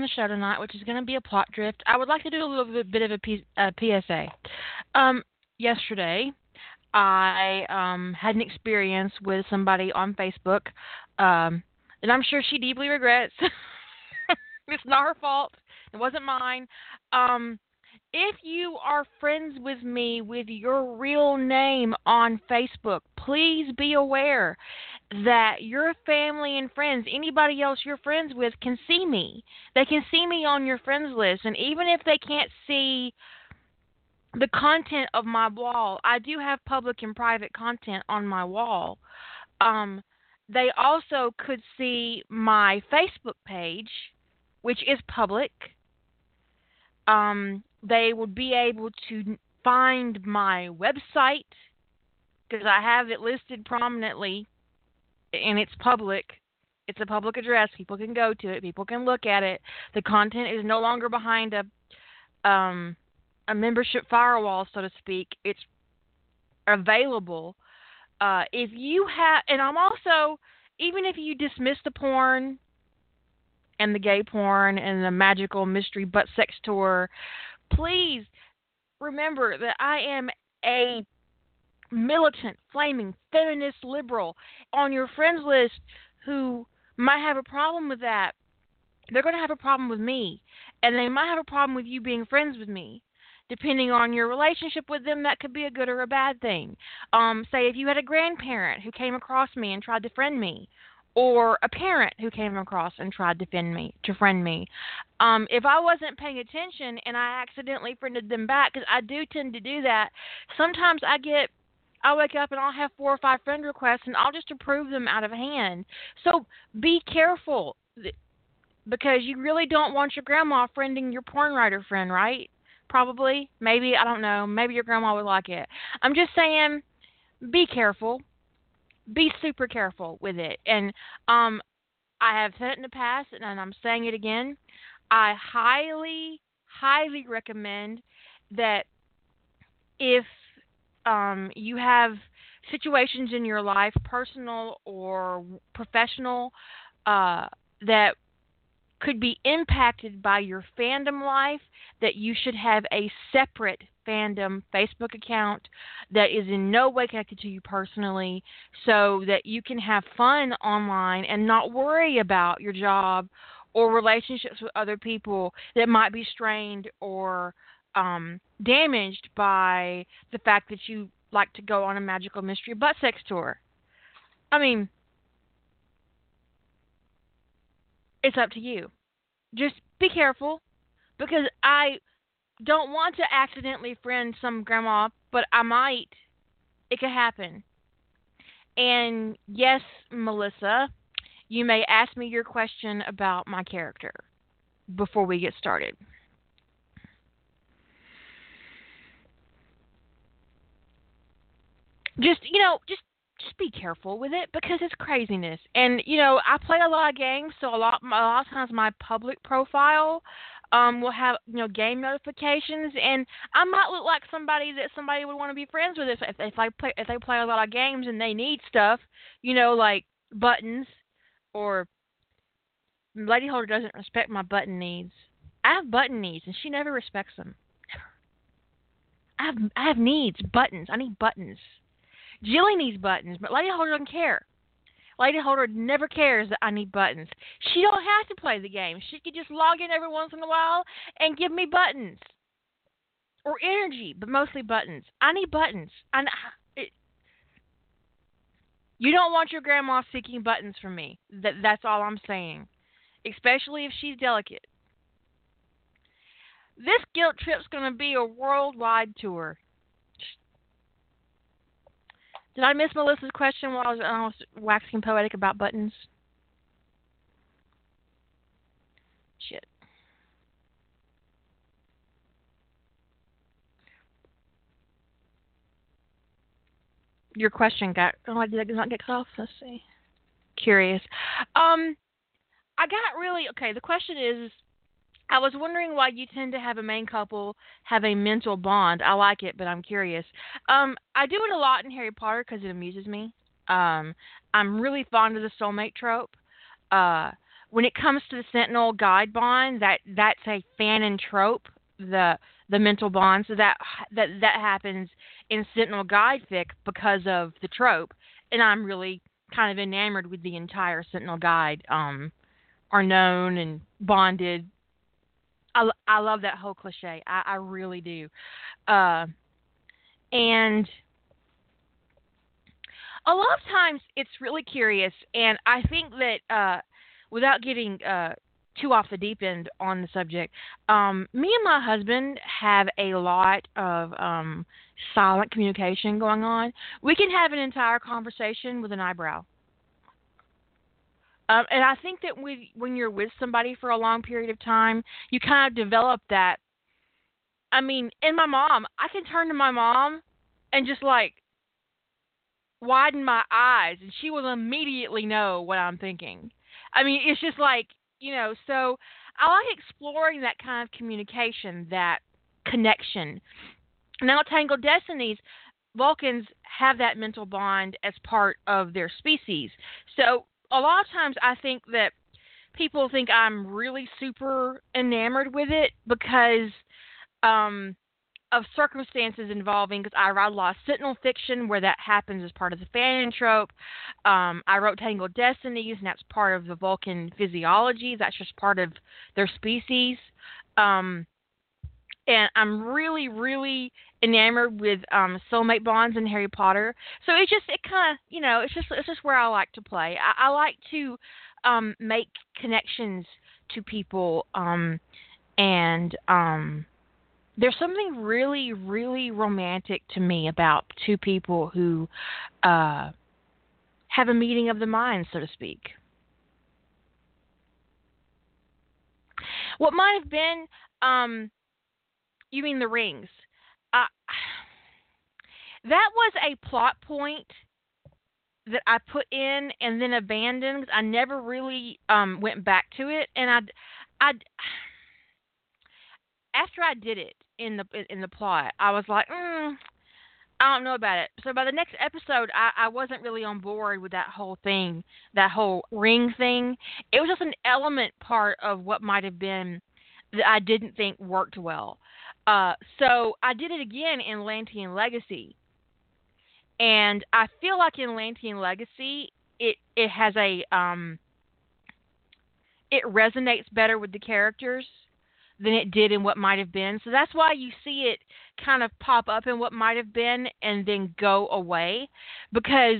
on the show tonight, which is going to be a plot drift, I would like to do a little bit, of a, P, a PSA. Um, yesterday, I um, had an experience with somebody on Facebook, um, and I'm sure she deeply regrets. it's not her fault. It wasn't mine. Um, if you are friends with me with your real name on Facebook, please be aware that your family and friends, anybody else you're friends with, can see me. They can see me on your friends list. And even if they can't see the content of my wall, I do have public and private content on my wall. Um, they also could see my Facebook page, which is public. Um, they would be able to find my website because I have it listed prominently and it's public. It's a public address. People can go to it. People can look at it. The content is no longer behind a um, a membership firewall, so to speak. It's available. Uh, if you have, and I'm also, even if you dismiss the porn and the gay porn and the magical mystery butt sex tour, please remember that I am a militant, flaming, feminist liberal on your friends list who might have a problem with that, they're going to have a problem with me. And they might have a problem with you being friends with me. Depending on your relationship with them, that could be a good or a bad thing. Um, say if you had a grandparent who came across me and tried to friend me, or a parent who came across and tried to friend me to friend me. Um, if I wasn't paying attention and I accidentally friended them back, because I do tend to do that, sometimes I get I'll wake up and I'll have four or five friend requests and I'll just approve them out of hand. So be careful because you really don't want your grandma friending your porn writer friend, right? Probably. Maybe. I don't know. Maybe your grandma would like it. I'm just saying be careful. Be super careful with it. And um I have said it in the past and I'm saying it again. I highly, highly recommend that if um, you have situations in your life, personal or professional, uh, that could be impacted by your fandom life, that you should have a separate fandom Facebook account that is in no way connected to you personally so that you can have fun online and not worry about your job or relationships with other people that might be strained or um, damaged by the fact that you like to go on a magical mystery butt sex tour. I mean, it's up to you. Just be careful because I don't want to accidentally friend some grandma, but I might. It could happen. And yes, Melissa, you may ask me your question about my character before we get started. Just you know just just be careful with it because it's craziness. And you know, I play a lot of games, so a lot a lot of times my public profile um will have you know game notifications, and I might look like somebody that somebody would want to be friends with if if, if I play if they play a lot of games and they need stuff, you know, like buttons or Lady Holder doesn't respect my button needs. I have button needs, and she never respects them. I have I have needs, buttons. I need buttons. Jilly needs buttons, but Lady Holder doesn't care. Lady Holder never cares that I need buttons. She don't have to play the game. She could just log in every once in a while and give me buttons or energy, but mostly buttons. I need buttons. I it, you don't want your grandma seeking buttons from me. That that's all I'm saying. Especially if she's delicate. This guilt trip's going to be a worldwide tour. Did I miss Melissa's question while I was, I was waxing poetic about buttons? Shit. Your question got oh did it not get cut off? Let's see. Curious. Um I got really okay, the question is I was wondering why you tend to have a main couple have a mental bond. I like it, but I'm curious. Um, I do it a lot in Harry Potter because it amuses me. Um, I'm really fond of the soulmate trope. Uh, when it comes to the Sentinel guide bond, that that's a Fanon trope. The the mental bond, so that that that happens in Sentinel guide fic because of the trope, and I'm really kind of enamored with the entire Sentinel guide. Um, are known and bonded. I, I love that whole cliche. I, I really do. Uh, and a lot of times it's really curious, and I think that uh, without getting uh, too off the deep end on the subject, um, me and my husband have a lot of um, silent communication going on. We can have an entire conversation with an eyebrow. Um, and I think that when you're with somebody for a long period of time, you kind of develop that. I mean, in my mom, I can turn to my mom and just like widen my eyes, and she will immediately know what I'm thinking. I mean, it's just like you know. So I like exploring that kind of communication, that connection. Now, Tangled Destinies, Vulcans have that mental bond as part of their species. So a lot of times I think that people think I'm really super enamored with it because um, of circumstances involving because I write a lot of Sentinel fiction where that happens as part of the Fanon trope. Um, I wrote Tangled Destinies, and that's part of the Vulcan physiology. That's just part of their species. Um, and I'm really, really enamored with um soulmate bonds and Harry Potter. So it just it kind of you know it's just it's just where I like to play. I, I like to um make connections to people um and um there's something really really romantic to me about two people who uh have a meeting of the minds so to speak. What might have been um you mean the rings? Uh, that was a plot point that I put in and then abandoned. I never really um, went back to it, and I, I, after I did it in the in the plot, I was like, mm, I don't know about it. So by the next episode, I, I wasn't really on board with that whole thing, that whole ring thing. It was just an element part of what might have been that I didn't think worked well. Uh, so I did it again in Lantean Legacy, and I feel like in Lantean Legacy, it it has a um, it resonates better with the characters than it did in what might have been. So that's why you see it kind of pop up in what might have been and then go away because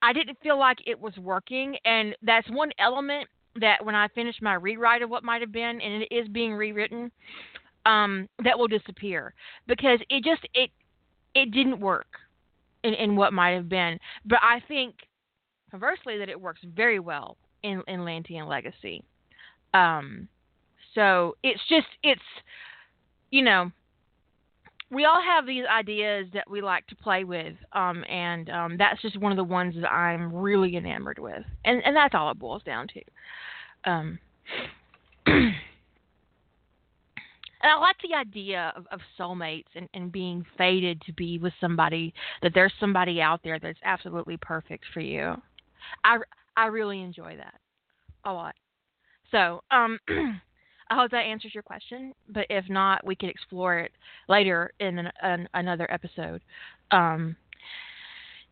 I didn't feel like it was working. And that's one element that when I finished my rewrite of what might have been and it is being rewritten, um, that will disappear because it just it it didn't work in, in what might have been. But I think conversely that it works very well in in Lantean Legacy. Um, so it's just it's you know we all have these ideas that we like to play with, um, and um, that's just one of the ones that I'm really enamored with, and and that's all it boils down to. Um, and I like the idea of, of soulmates and, and being fated to be with somebody that there's somebody out there that's absolutely perfect for you. I I really enjoy that a lot. So um, I hope that answers your question. But if not, we can explore it later in an, an, another episode. Um,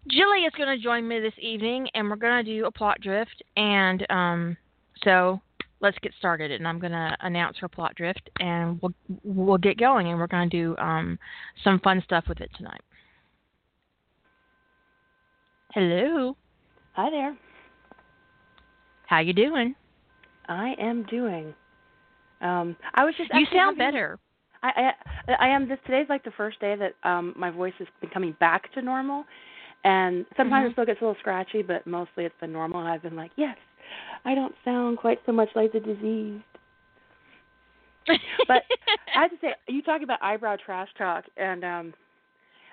Jilly is going to join me this evening, and we're going to do a plot drift. And um, so let's get started. And I'm going to announce her plot drift, and we'll we'll get going. And we're going to do um, some fun stuff with it tonight. Hello. Hi there. How you doing? I am doing. Um, I was just. You sound better. I, I I am. This today's like the first day that um my voice has been coming back to normal, and sometimes mm-hmm. it still gets a little scratchy, but mostly it's been normal. And I've been like, yes, I don't sound quite so much like the diseased. but I have to say, you talk about eyebrow trash talk, and um,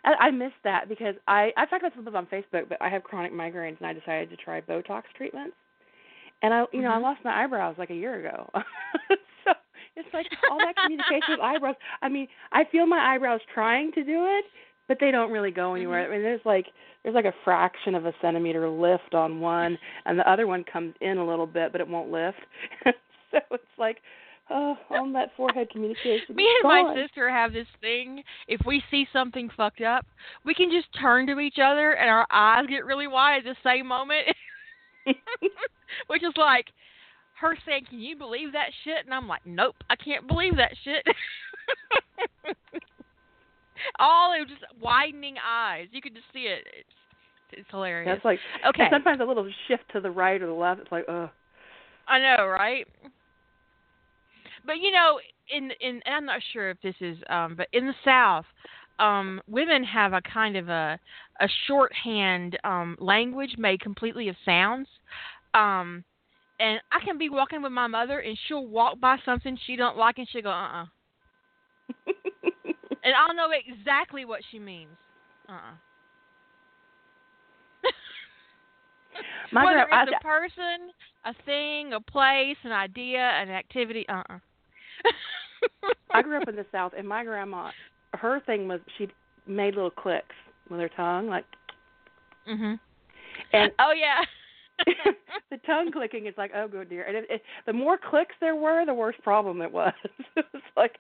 I, I missed that because I I've talked about some of this on Facebook, but I have chronic migraines, and I decided to try Botox treatments, and I you know mm-hmm. I lost my eyebrows like a year ago, so it's like all that communication with eyebrows. I mean, I feel my eyebrows trying to do it, but they don't really go anywhere. Mm-hmm. I mean, there's like there's like a fraction of a centimeter lift on one, and the other one comes in a little bit, but it won't lift. so it's like, oh, on that forehead communication. Me and my gone. sister have this thing. If we see something fucked up, we can just turn to each other and our eyes get really wide at the same moment. Which is like her saying, Can you believe that shit? And I'm like, Nope, I can't believe that shit. All it was just widening eyes. You could just see it. It's it's hilarious. That's like okay. sometimes a little shift to the right or the left. It's like, ugh. I know, right? But you know, in in and I'm not sure if this is um but in the South, um women have a kind of a a shorthand um language made completely of sounds. Um and I can be walking with my mother and she'll walk by something she don't like and she'll go, uh uh And I'll know exactly what she means. Uh uh My Whether gra- it's I- a person, a thing, a place, an idea, an activity, uh uh I grew up in the South, and my grandma, her thing was she made little clicks with her tongue, like, Mhm. and Oh yeah. the tongue clicking is like, oh, good dear. And it, it, the more clicks there were, the worse problem it was. it was like,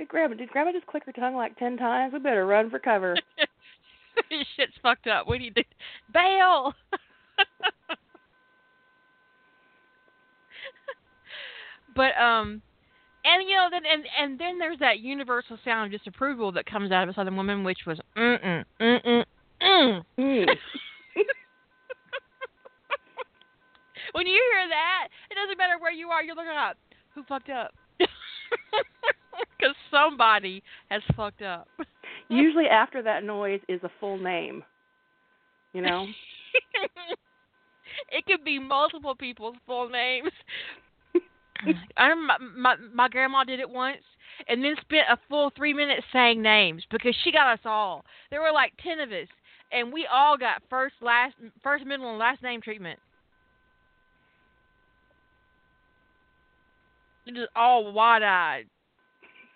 good grandma, did grandma just click her tongue like ten times? We better run for cover. Shit's fucked up. Do you do? Bail. but um, and you know then and and then there's that universal sound of disapproval that comes out of a southern woman, which was mm mm mm mm. Mm. when you hear that, it doesn't matter where you are. You're looking up. Who fucked up? Because somebody has fucked up. Usually after that noise is a full name. You know? it could be multiple people's full names. I remember my, my my grandma did it once, and then spent a full three minutes saying names because she got us all. There were like ten of us, and we all got first, last, first, middle, and last name treatment. Just all wide-eyed,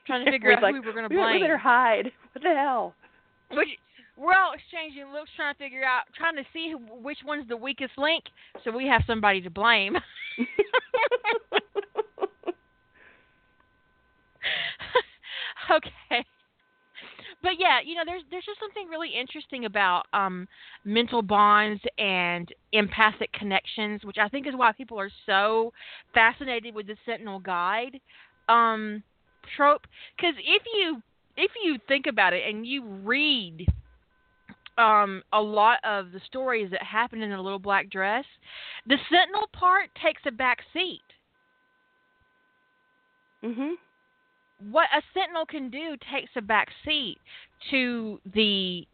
trying to figure out like, who we were going to blame. we better hide. What the hell? Which we're all exchanging looks, trying to figure out, trying to see who, which one's the weakest link, so we have somebody to blame. okay. But yeah, you know, there's there's just something really interesting about um mental bonds and empathic connections, which I think is why people are so fascinated with the Sentinel Guide um trope cuz if you if you think about it and you read um a lot of the stories that happen in the little black dress, the Sentinel part takes a back seat. mhm. what a sentinel can do takes a back seat to the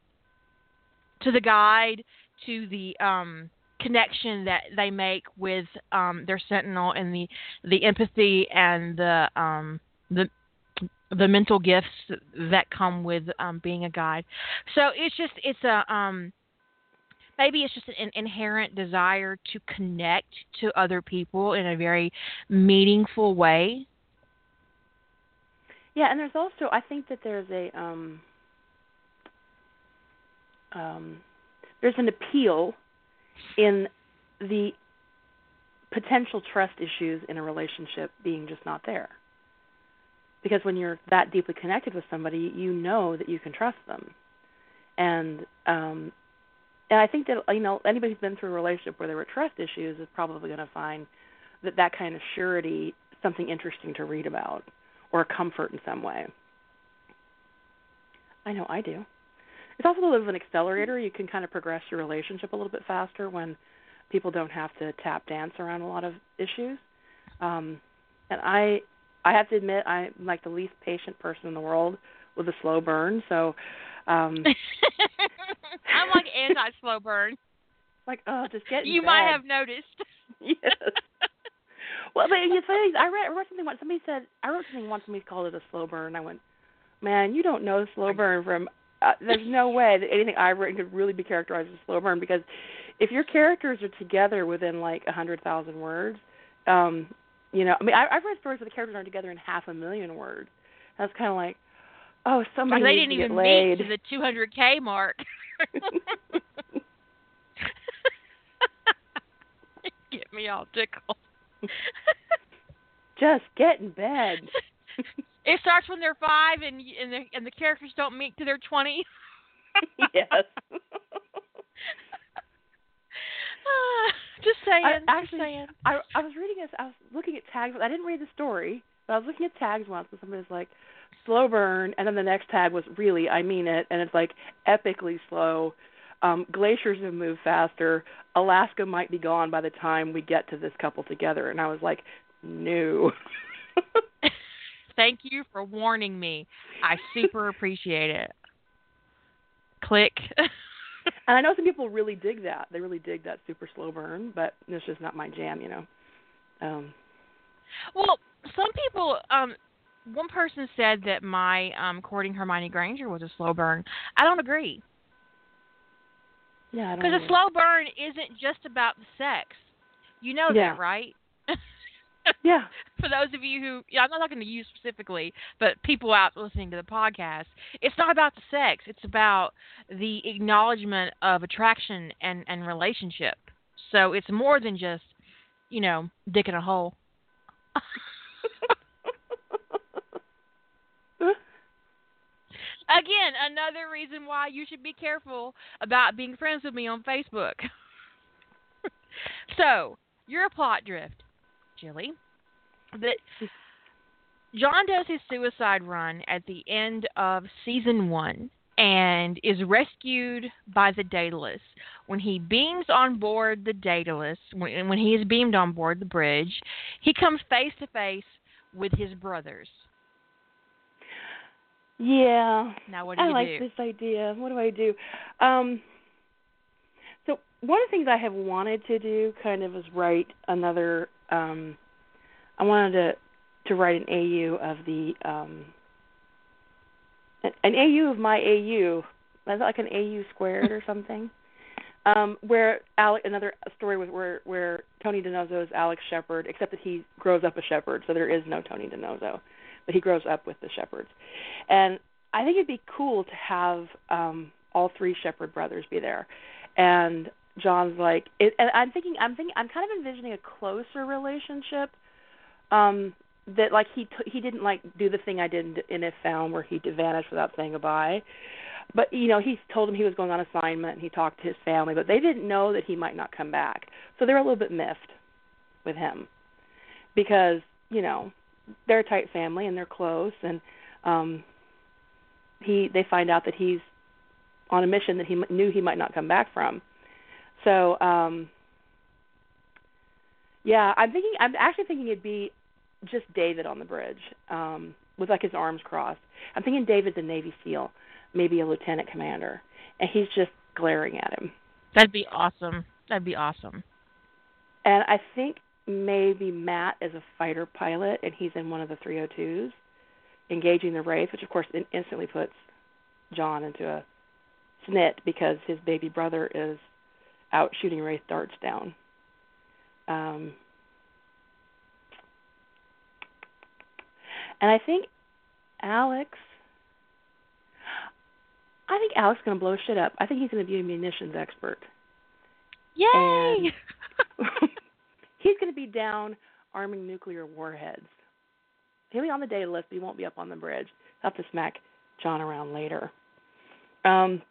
to the guide to the um connection that they make with um their sentinel and the the empathy and the um the the mental gifts that come with um being a guide so it's just it's a um maybe it's just an inherent desire to connect to other people in a very meaningful way Yeah, and there's also I think that there's a um um there's an appeal in the potential trust issues in a relationship being just not there. Because when you're that deeply connected with somebody, you know that you can trust them. And um and I think that you know anybody who's been through a relationship where there were trust issues is probably going to find that that kind of surety something interesting to read about or a comfort in some way. I know I do. It's also a little bit of an accelerator. You can kind of progress your relationship a little bit faster when people don't have to tap dance around a lot of issues. Um, and I, I have to admit, I'm like the least patient person in the world with a slow burn. So, um, I'm like anti slow burn. like, oh, just get. You might have noticed. yes. Well, but you funny. I read, I read something once. Somebody said I wrote something once. Somebody called it a slow burn. I went, man, you don't know slow burn from. Uh, there's no way that anything I've written could really be characterized as slow burn because if your characters are together within like a hundred thousand words, um, you know, I mean, I, I've read stories where the characters aren't together in half a million words. That's kind of like, Oh, somebody they didn't even laid. meet to the 200k mark. Get me all tickled. Just get in bed. it starts when they're five, and and the and the characters don't meet to their 20. yes. just saying. I, actually, just saying. I I was reading this. I was looking at tags. I didn't read the story, but I was looking at tags once, and somebody was like, "Slow burn," and then the next tag was really, I mean it, and it's like epically slow. Um, glaciers have moved faster. Alaska might be gone by the time we get to this couple together. And I was like, no. Thank you for warning me. I super appreciate it. Click. and I know some people really dig that. They really dig that super slow burn, but it's just not my jam, you know. Um Well, some people um one person said that my um courting Hermione Granger was a slow burn. I don't agree. Yeah, Because a slow burn isn't just about the sex. You know Yeah. that, right? Yeah. For those of you who, yeah, I'm not talking to you specifically, but people out listening to the podcast, it's not about the sex. It's about the acknowledgement of attraction and and relationship. So it's more than just, you know, dick in a hole. Again, another reason why you should be careful about being friends with me on Facebook. so, you're a plot drift, Jilly. That John does his suicide run at the end of season one and is rescued by the Daedalus. When he beams on board the Daedalus, when, when he is beamed on board the bridge, he comes face to face with his brothers. Yeah. Now, what do I you like do? this idea. What do I do? Um so one of the things I have wanted to do kind of is write another um I wanted to to write an AU of the um an, an AU of my AU. Is that like an AU squared or something? Um, where Alec, another story was where where Tony DiNozzo is Alex Sheppard, except that he grows up a Sheppard, so there is no Tony DiNozzo, but he grows up with the Sheppards. And I think it'd be cool to have um all three Sheppard brothers be there. And John's like, it, and I'm thinking, I'm thinking, I'm kind of envisioning a closer relationship. Um, that like he t- he didn't like do the thing I did in, in If Found where he vanished without saying goodbye. But you know, he told him he was going on assignment and he talked to his family, but they didn't know that he might not come back. So they're a little bit miffed with him because you know they're a tight family and they're close and um he they find out that he's on a mission that he knew he might not come back from. So um yeah, I'm thinking I'm actually thinking it'd be just David on the bridge um with like his arms crossed. I'm thinking David's a Navy SEAL, maybe a lieutenant commander, and he's just glaring at him. That'd be awesome. That'd be awesome. And I think maybe Matt is a fighter pilot and he's in one of the 302s engaging the Wraith, which of course instantly puts John into a snit because his baby brother is out shooting Wraith darts down. Um, and I think Alex. I think Alex is going to blow shit up. I think he's going to be a munitions expert. Yay! He's going to be down arming nuclear warheads. He'll be on the Daedalus, but he won't be up on the bridge. I'll have to smack John around later. Um,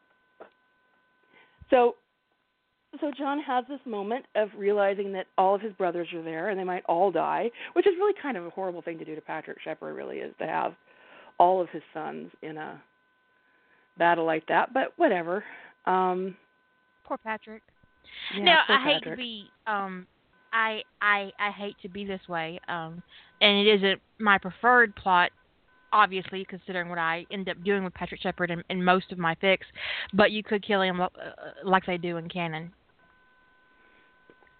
so, so John has this moment of realizing that all of his brothers are there and they might all die, which is really kind of a horrible thing to do to Patrick Sheppard. Really, is to have all of his sons in a battle like that. But whatever. Um, Poor Patrick. yeah, now poor I hate to be um I I I hate to be this way. Um and it isn't my preferred plot obviously considering what I end up doing with Patrick Sheppard in, in most of my fics, but you could kill him uh, like they do in canon.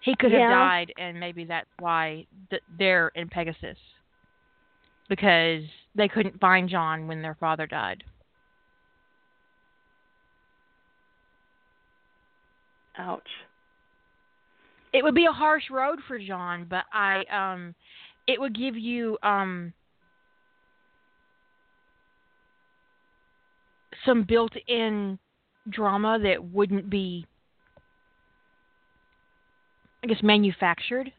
He could have Yeah. died and maybe that's why th- they're in Pegasus. Because they couldn't find John when their father died. Ouch. it would be a harsh road for John, but I um it would give you um some built-in drama that wouldn't be, I guess, manufactured,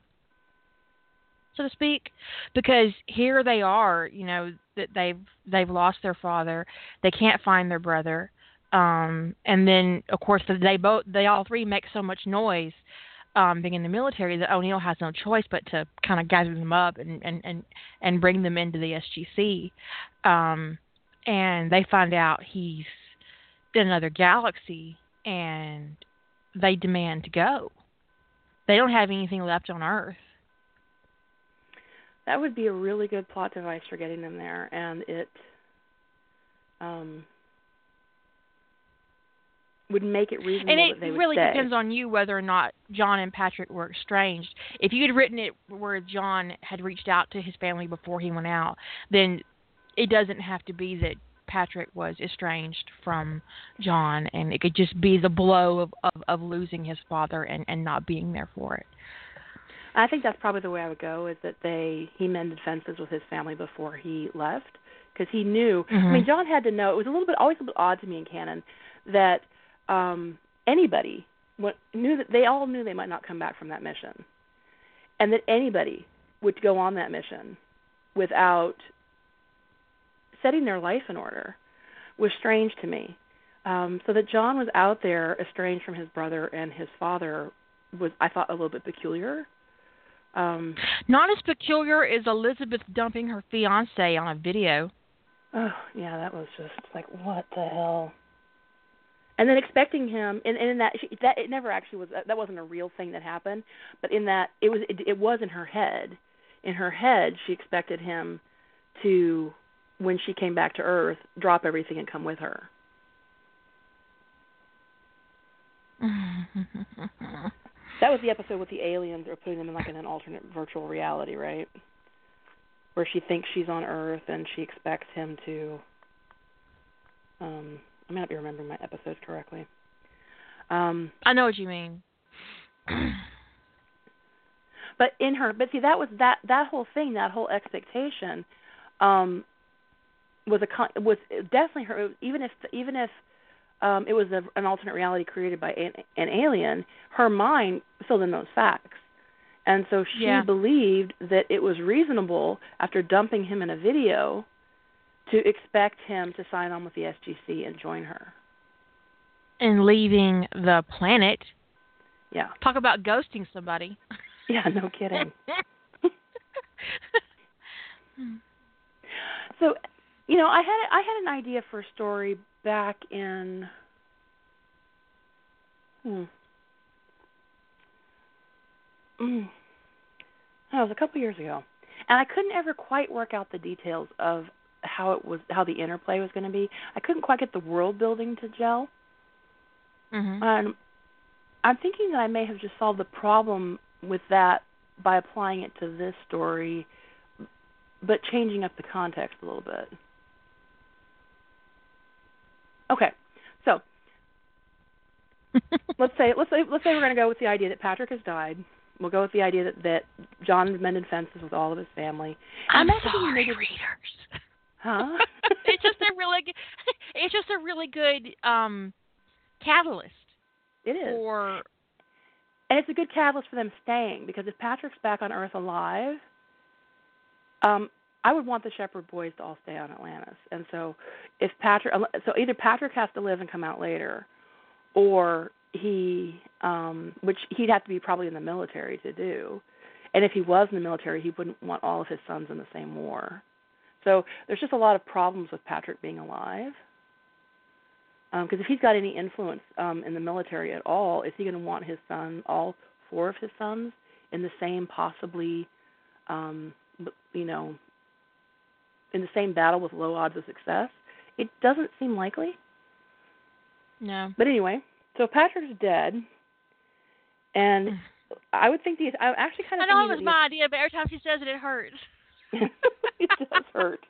so to speak, because here they are, you know, that they've they've lost their father, they can't find their brother, um, and then of course they both they all three make so much noise um, being in the military that O'Neill has no choice but to kind of gather them up and and and, and bring them into the SGC. Um, and they find out he's in another galaxy, and they demand to go. They don't have anything left on Earth. That would be a really good plot device for getting them there, and it um, would make it reasonable and it that they would really stay. depends on you whether or not John and Patrick were estranged. If you had written it where John had reached out to his family before he went out, then it doesn't have to be that Patrick was estranged from John, and it could just be the blow of, of, of losing his father and, and not being there for it. I think that's probably the way I would go. Is that they he mended fences with his family before he left because he knew. Mm-hmm. I mean, John had to know. It was a little bit always a little bit odd to me in canon that um anybody knew that they all knew they might not come back from that mission, and that anybody would go on that mission without setting their life in order was strange to me. Um, so that John was out there estranged from his brother and his father was I thought a little bit peculiar. Um, Not as peculiar as Elizabeth dumping her fiance on a video. oh yeah, that was just like what the hell. And then expecting him, and, and in that she, that it never actually was that wasn't a real thing that happened, but in that it was it, it was in her head. In her head, she expected him to, when she came back to Earth, drop everything and come with her. That was the episode with the aliens or putting them in like in an alternate virtual reality, right? Where she thinks she's on Earth and she expects him to um I may not be remembering my episodes correctly. Um I know what you mean. but in her but see that was that that whole thing, that whole expectation um was a was definitely her even if even if um, it was a, an alternate reality created by an, an alien, her mind filled in those facts. And so she Yeah. believed that it was reasonable after dumping him in a video to expect him to sign on with the SGC and join her. And leaving the planet. Yeah. Talk about ghosting somebody. Yeah, no kidding. So, you know, I had I had an idea for a story back in hmm. Mm. That was a couple years ago. And I couldn't ever quite work out the details of how it was how the interplay was going to be. I couldn't quite get the world building to gel. hmm Um, I'm thinking that I may have just solved the problem with that by applying it to this story, but changing up the context a little bit. Okay, so let's say let's say let's say we're going to go with the idea that Patrick has died. We'll go with the idea that that John mended fences with all of his family. I'm sorry, readers. Huh? it's just a really good, it's just a really good um catalyst it is. for and it's a good catalyst for them staying because if Patrick's back on Earth alive, um, I would want the Sheppard boys to all stay on Atlantis. And so, if Patrick, so either Patrick has to live and come out later, or he, um, which he'd have to be probably in the military to do. And if he was in the military, he wouldn't want all of his sons in the same war. So there's just a lot of problems with Patrick being alive. Because if he's got any influence um, in the military at all, is he going to want his son, all four of his sons, in the same possibly, um, you know, in the same battle with low odds of success? It doesn't seem likely. no. But anyway, so Patrick's dead, and I would think the I actually kind of. I know it was my idea, but every time she says it, it hurts. it does hurt.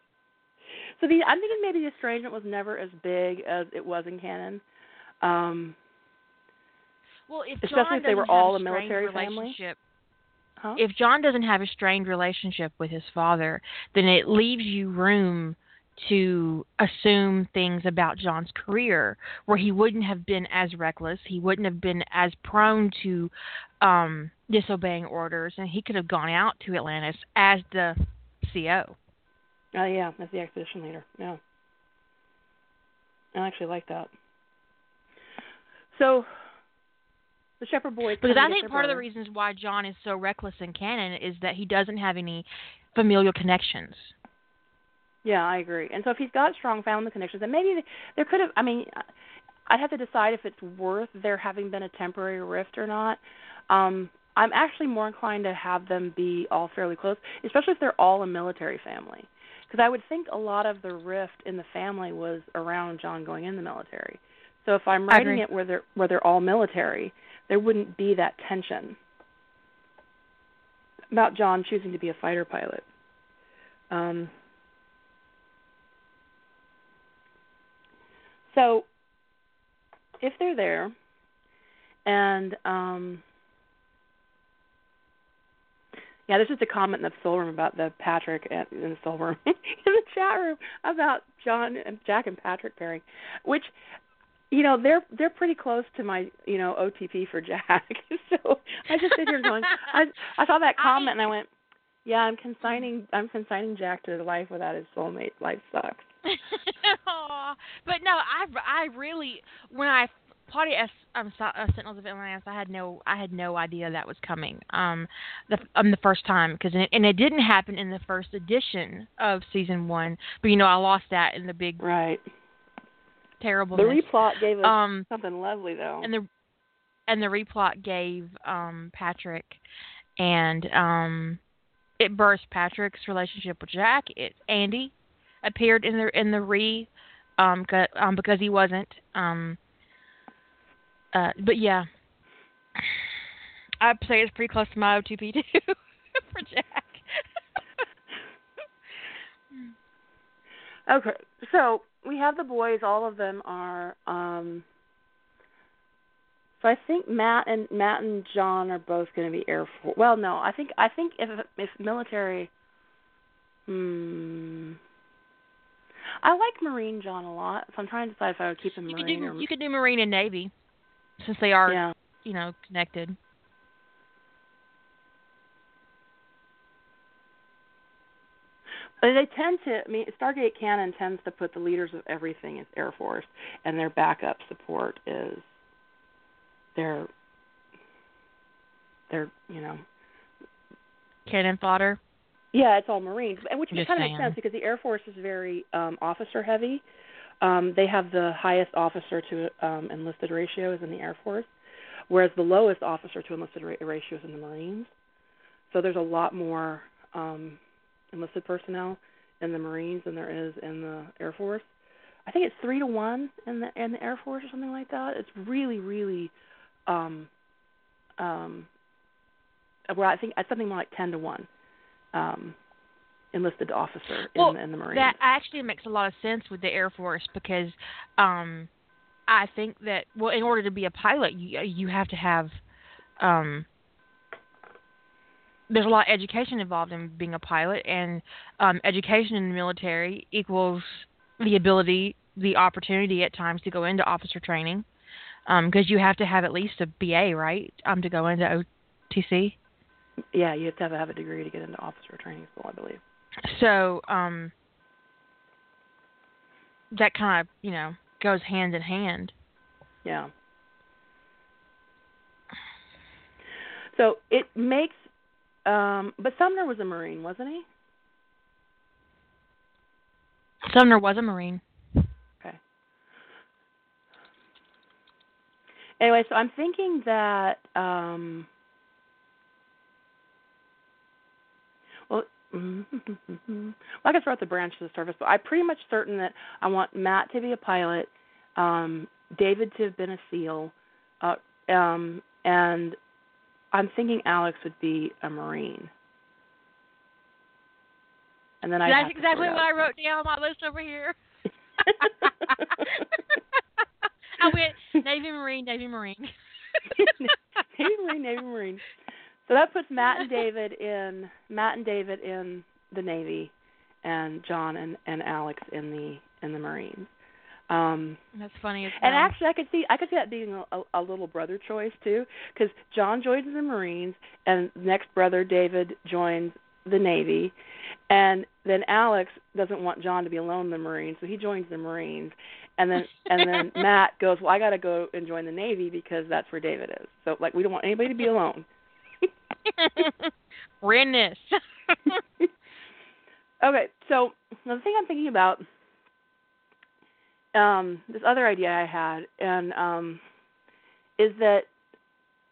So the I'm thinking maybe the estrangement was never as big as it was in canon. Um, Well, if Especially John if they were all a military family. Huh? If John doesn't have a strained relationship with his father, then it leaves you room to assume things about John's career where he wouldn't have been as reckless, he wouldn't have been as prone to um disobeying orders and he could have gone out to Atlantis as the CO. Oh yeah, as the expedition leader. Yeah. I actually like that. So the Sheppard boys. Because I think part of the brother. reasons why John is so reckless in canon is that he doesn't have any familial connections. Yeah, I agree. And so if he's got strong family connections, then maybe there could have. I mean, I'd have to decide if it's worth there having been a temporary rift or not. Um, I'm actually more inclined to have them be all fairly close, especially if they're all a military family. Because I would think a lot of the rift in the family was around John going in the military. So if I'm writing it where they're where they're all military, there wouldn't be that tension about John choosing to be a fighter pilot. Um, so if they're there and um yeah, there's just a comment in the soul room about the Patrick and in the soul room in the chat room about John and Jack and Patrick pairing, which you know they're they're pretty close to my you know OTP for Jack. so I just sit here going, I I saw that comment and I went, yeah, I'm consigning I'm consigning Jack to life without his soulmate. Life sucks. Aw. but no, I I really when I Party S um uh, Sentinels of Atlantis, I had no I had no idea that was coming. Um, the um the first time because it, and it didn't happen in the first edition of season one. But you know I lost that in the big Right. Terrible. The replot gave us um something lovely though. and the and the replot gave um Patrick and um it burst Patrick's relationship with Jack. It Andy appeared in the in the re um, 'ca- um because he wasn't um uh but yeah I'd say it's pretty close to my OTP too for Jack. Okay, so we have the boys. All of them are. um So I think Matt and Matt and John are both going to be Air Force. Well, no, I think I think if if military. Hmm. I like Marine John a lot, so I'm trying to decide if I would keep him you could do or you could do Marine and Navy since they are yeah. you know connected. But they tend to. I mean, Stargate canon tends to put the leaders of everything as Air Force, and their backup support is their their you know Cannon fodder. Yeah, it's all Marines, and which Just kind of makes sense because the Air Force is very um, officer heavy. Um, they have the highest officer to um, enlisted ratio is in the Air Force, whereas the lowest officer to enlisted ra- ratio is in the Marines. So there's a lot more um, enlisted personnel in the Marines than there is in the Air Force. I think it's three to one in the in the Air Force or something like that. It's really, really, um, um, well, I think it's something more like ten to one um, enlisted officer Well, in, the- in the Marines. That actually makes a lot of sense with the Air Force because um I think that well in order to be a pilot you you have to have um there's a lot of education involved in being a pilot and um education in the military equals the ability the opportunity at times to go into officer training um because you have to have at least a BA right um to go into OTC yeah, you have to have, have a degree to get into officer training school, I believe. so um that kind of you know goes hand in hand Yeah. So it makes, um, but Sumner was a Marine, wasn't he? sumner was a marine Okay. Anyway, so I'm thinking that um well well, I guess we're at the branch of the service, but I'm pretty much certain that I want Matt to be a pilot, um, David to have been a SEAL, uh, um, and I'm thinking Alex would be a Marine. And then I that's exactly what I wrote down on my list over here I went Navy Marine, Navy Marine. Navy Marine, Navy Marine. So that puts Matt and David in Matt and David in the Navy, and John and and Alex in the in the Marines. Um, That's funny as and actually, I could see I could see that being a, a, a little brother choice too, because John joins the Marines, and next brother David joins the Navy, and then Alex doesn't want John to be alone in the Marines, so he joins the Marines, and then and then Matt goes, well, I got to go and join the Navy because that's where David is. So like, we don't want anybody to be alone. Rennis. okay, so the thing I'm thinking about, um, this other idea I had, and um, is that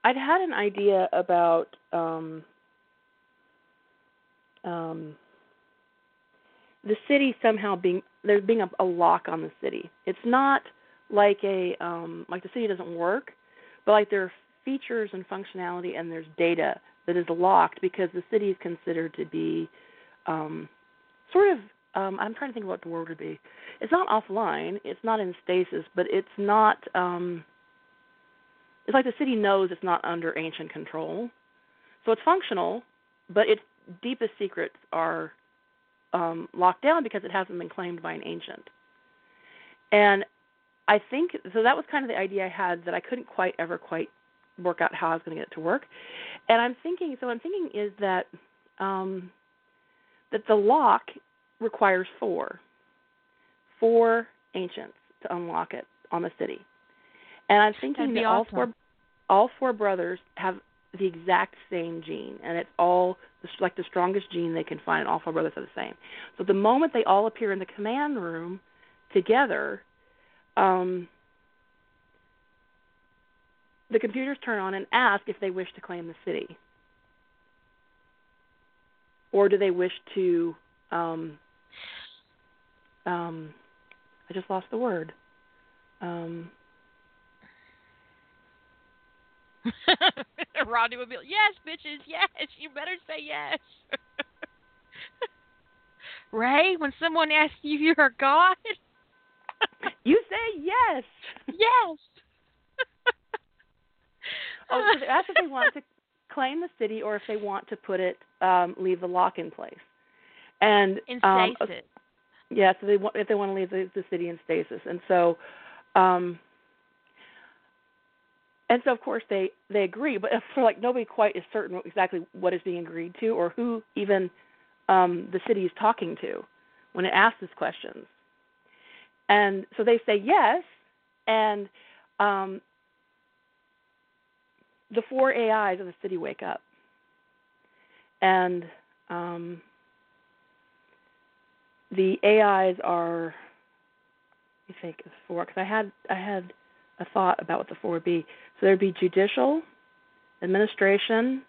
I'd had an idea about um, um, the city somehow being there being a, a lock on the city. It's not like a um, like the city doesn't work, but like there are features and functionality and there's data that is locked because the city is considered to be um, sort of um, I'm trying to think what the word would be. It's not offline, it's not in stasis, but it's not um, it's like the city knows it's not under ancient control. So it's functional, but its deepest secrets are um, locked down because it hasn't been claimed by an ancient. And I think so. That was kind of the idea I had that I couldn't quite ever quite work out how I was going to get it to work. And I'm thinking. So I'm thinking is that um, that the lock requires four, four ancients to unlock it on the city. And I'm thinking that all awesome. four all four brothers have the exact same gene, and it's all the, like the strongest gene they can find. And all four brothers are the same. So the moment they all appear in the command room together, um, the computers turn on and ask if they wish to claim the city, or do they wish to. Um, um, I just lost the word. Um, Rodney would be like, yes, bitches, yes. You better say yes. Ray, when someone asks you if you're a god, you say yes. yes. Oh, so they ask if they want to claim the city or if they want to put it, um, leave the lock in place. And In um. Yeah, so they want if they want to leave the, the city in stasis, and so, um, and so of course they they agree, but for like nobody quite is certain exactly what is being agreed to or who even um, the city is talking to when it asks these questions. And so they say yes, and um, the four AIs of the city wake up, and um, the AIs are. Me think four because I had I had a thought about what the four would be. So there'd be judicial, administration,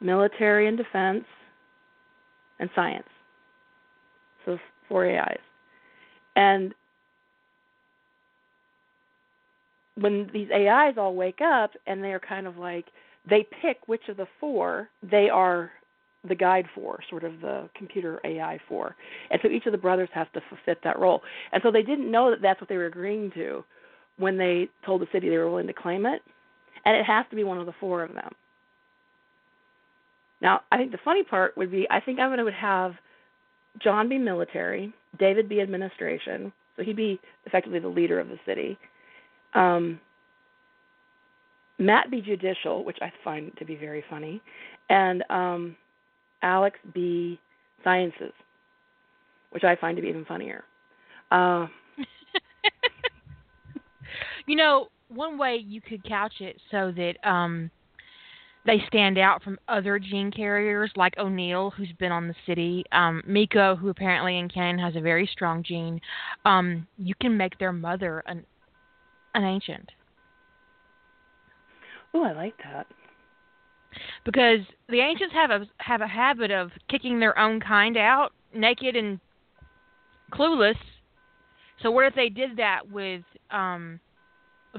military and defense, and science. So four AIs, and when these AIs all wake up and they're kind of like they pick which of the four they are the guide for, sort of the computer AI for. And so each of the brothers has to fit that role. And so they didn't know that that's what they were agreeing to when they told the city they were willing to claim it. And it has to be one of the four of them. Now, I think the funny part would be I think I'm going to have John be military, David be administration, so he'd be effectively the leader of the city. Um, Matt be judicial, which I find to be very funny, and um, Alex B. sciences, which I find to be even funnier. Uh, you know, one way you could couch it so that um they stand out from other gene carriers like O'Neill, who's been on the city, um, Miko, who apparently in canon has a very strong gene. Um, you can make their mother an an ancient oh, I like that. Because the ancients have a have a habit of kicking their own kind out naked and clueless. So what if they did that with um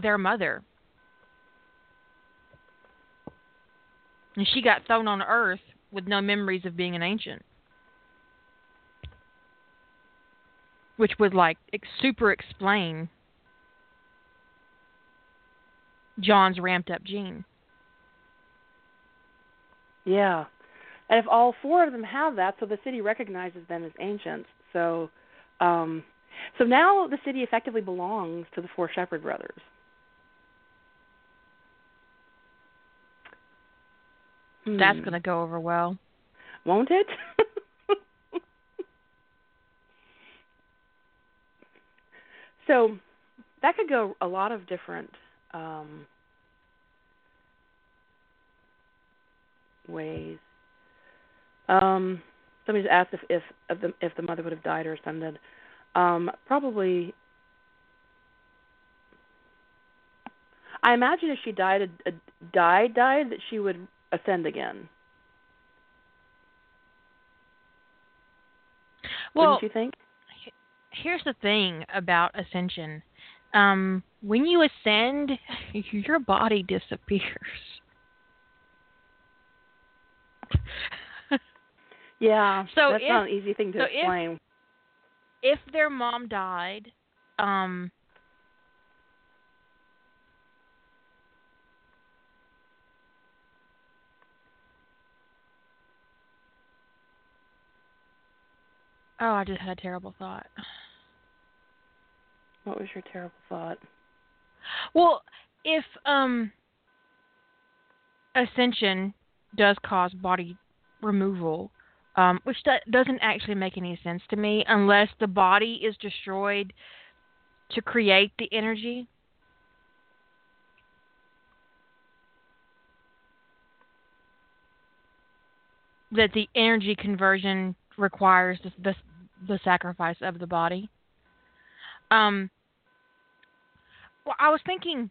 their mother? And she got thrown on Earth with no memories of being an ancient. Which would like super explain John's ramped up gene. Yeah. and if all four of them have that, so the city recognizes them as ancients. So, um, so now the city effectively belongs to the four Sheppard brothers. That's Hmm. going to go over well. won't it? so that could go a lot of different um, ways. Um, somebody just asked if if if the if the mother would have died or ascended. Um, probably. I imagine if she died a, a, died died that she would ascend again. Well, Wouldn't you think? here's the thing about ascension. Um, when you ascend, your body disappears. Yeah. So that's if- not an easy thing to so if- explain. if their mom died, um Oh, I just had a terrible thought. what was your terrible thought? Well, if um ascension does cause body removal, um, which do- doesn't actually make any sense to me unless the body is destroyed to create the energy. That the energy conversion requires the the, the sacrifice of the body. Um, well, I was thinking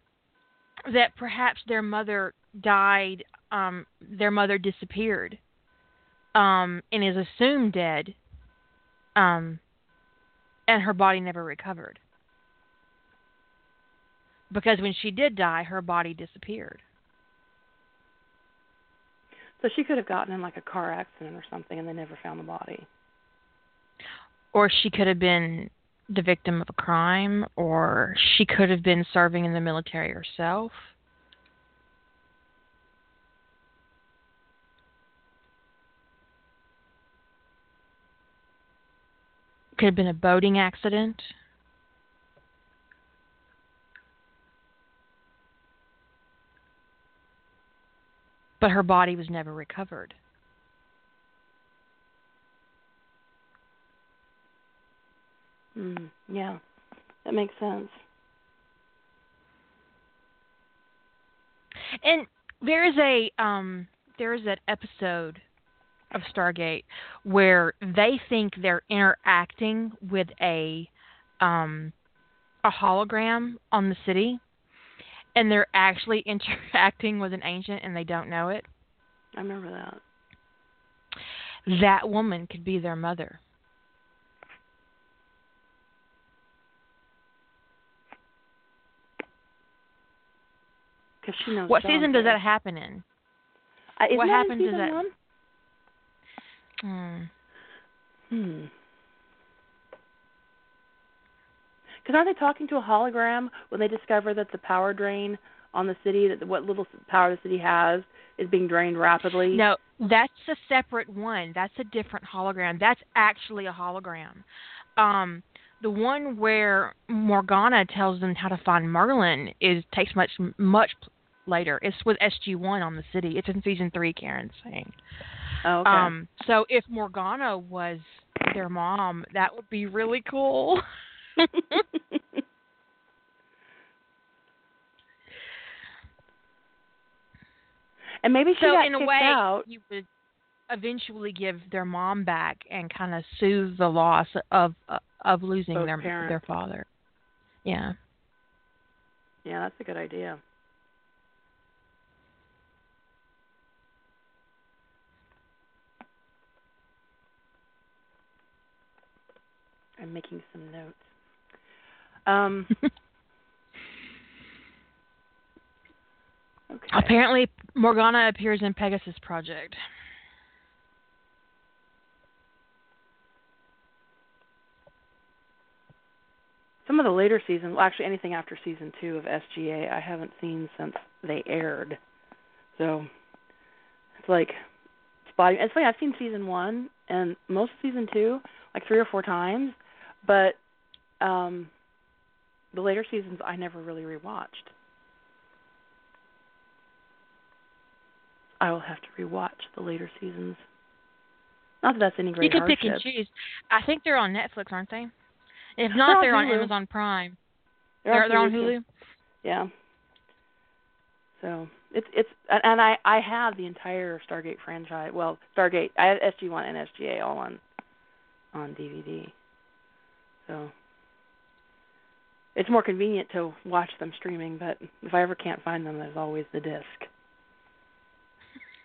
that perhaps their mother died, um, their mother disappeared, um, and is assumed dead, um, and her body never recovered. Because when she did die, her body disappeared. So she could have gotten in like a car accident or something, and they never found the body. Or she could have been the victim of a crime, or she could have been serving in the military herself. Could have been a boating accident. But her body was never recovered. Mm, yeah, that makes sense. And there is a um there is that episode of Stargate where they think they're interacting with a um a hologram on the city and they're actually interacting with an ancient and they don't know it. I remember that. That woman could be their mother. Because she knows. What John season does that happen in? Uh, what that in happened to season that- One? Hmm. Hmm. Because aren't they talking to a hologram when they discover that the power drain on the city, that what little power the city has, is being drained rapidly? No, that's a separate one. That's a different hologram. That's actually a hologram. Um, the one where Morgana tells them how to find Merlin is takes much much later. It's with SG One on the city. It's in season three. Karen's saying. Oh, okay. Um, so if Morgana was their mom, that would be really cool. and maybe she so got in a way, out. you would eventually give their mom back and kind of soothe the loss of uh, of losing Both their parents. their father. Yeah. Yeah, that's a good idea. I'm making some notes. Um, okay. Apparently, Morgana appears in Pegasus Project. Some of the later seasons, well, actually anything after season two of SGA, I haven't seen since they aired. So it's like spotty. It's funny. I've seen season one and most of season two like three or four times, but um the later seasons I never really rewatched. I will have to rewatch the later seasons. Not that that's any great You can pick and choose. I think they're on Netflix, aren't they? If not, They're they're on Hulu. Amazon Prime. They're They're, they're on too. Hulu. Yeah. So it's it's and and I I have the entire Stargate franchise. Well, Stargate I have SG One and SGA all on on DVD. So it's more convenient to watch them streaming, but if I ever can't find them, there's always the disc.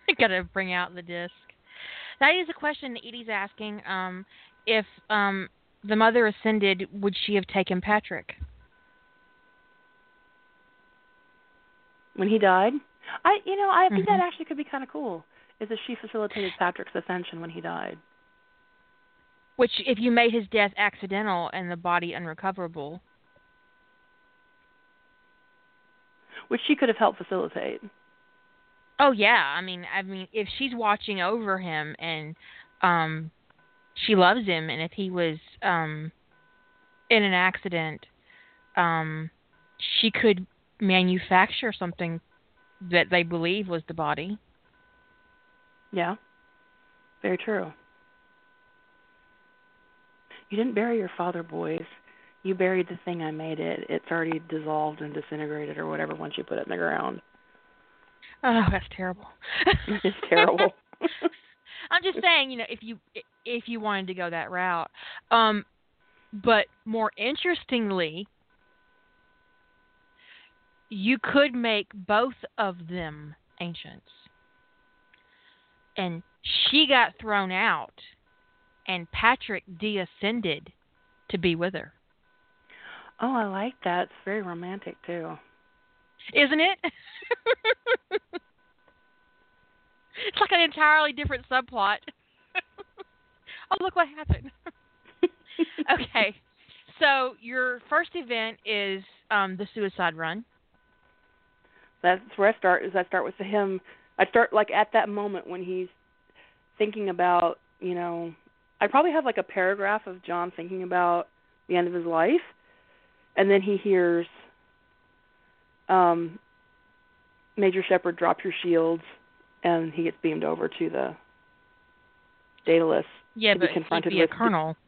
I gotta bring out the disc. That is a question Edie's asking. Um, if um the mother ascended, would she have taken Patrick? When he died, I you know I think Mhm. that actually could be kind of cool. Is that she facilitated Patrick's ascension when he died? Which, if you made his death accidental and the body unrecoverable, Which she could have helped facilitate. oh yeah, I mean, I mean, if she's watching over him and um, she loves him, and if he was um, in an accident, um, she could manufacture something that they believe was the body. Yeah. Very true. You didn't bury your father, boys. You buried the thing I made it. It's already dissolved and disintegrated or whatever once you put it in the ground. Oh, that's terrible. It's terrible. I'm just saying, you know, if you if you wanted to go that route, um, but more interestingly, you could make both of them ancients, and she got thrown out, and Patrick deascended to be with her, oh, I like that. It's very romantic too. isn't it? it's like an entirely different subplot. oh, look what happened. okay. So your first event is um, the suicide run. That's where I start. Is I start with him. I start like at that moment when he's thinking about, you know, I probably have like a paragraph of John thinking about the end of his life, and then he hears um Major Sheppard drop your shields, and he gets beamed over to the Daedalus. Yeah, To be but he'd confronted be a with- colonel.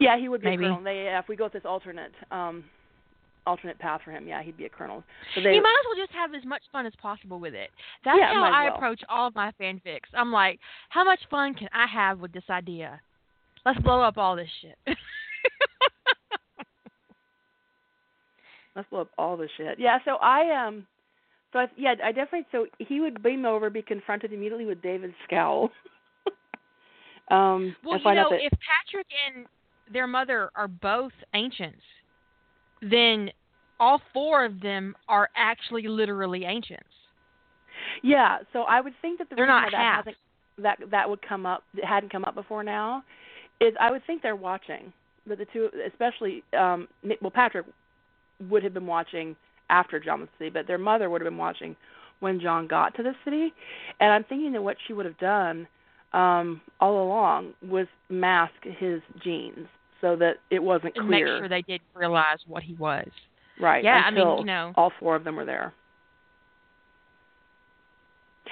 Yeah, he would be Maybe. a colonel. They, if we go with this alternate um alternate path for him, yeah, he'd be a colonel. So they you might as well just have as much fun as possible with it. That's Yeah, how I well. approach all of my fanfics. I'm like, how much fun can I have with this idea? Let's blow up all this shit. Let's blow up all this shit. Yeah, so I um so I yeah, I definitely so he would beam over, be confronted immediately with David's scowl. um well, you know, that if Patrick and their mother are both ancients, then all four of them are actually literally ancients. Yeah, so I would think that the They're reason not that hasn't that that would come up that hadn't come up before now is I would think they're watching. That the two especially um well Patrick would have been watching after John was city, but their mother would have been watching when John got to the city. And I'm thinking that what she would have done um all along was mask his genes so that it wasn't clear. make sure they did realize what he was. right. Yeah, I mean, you know. all four of them were there.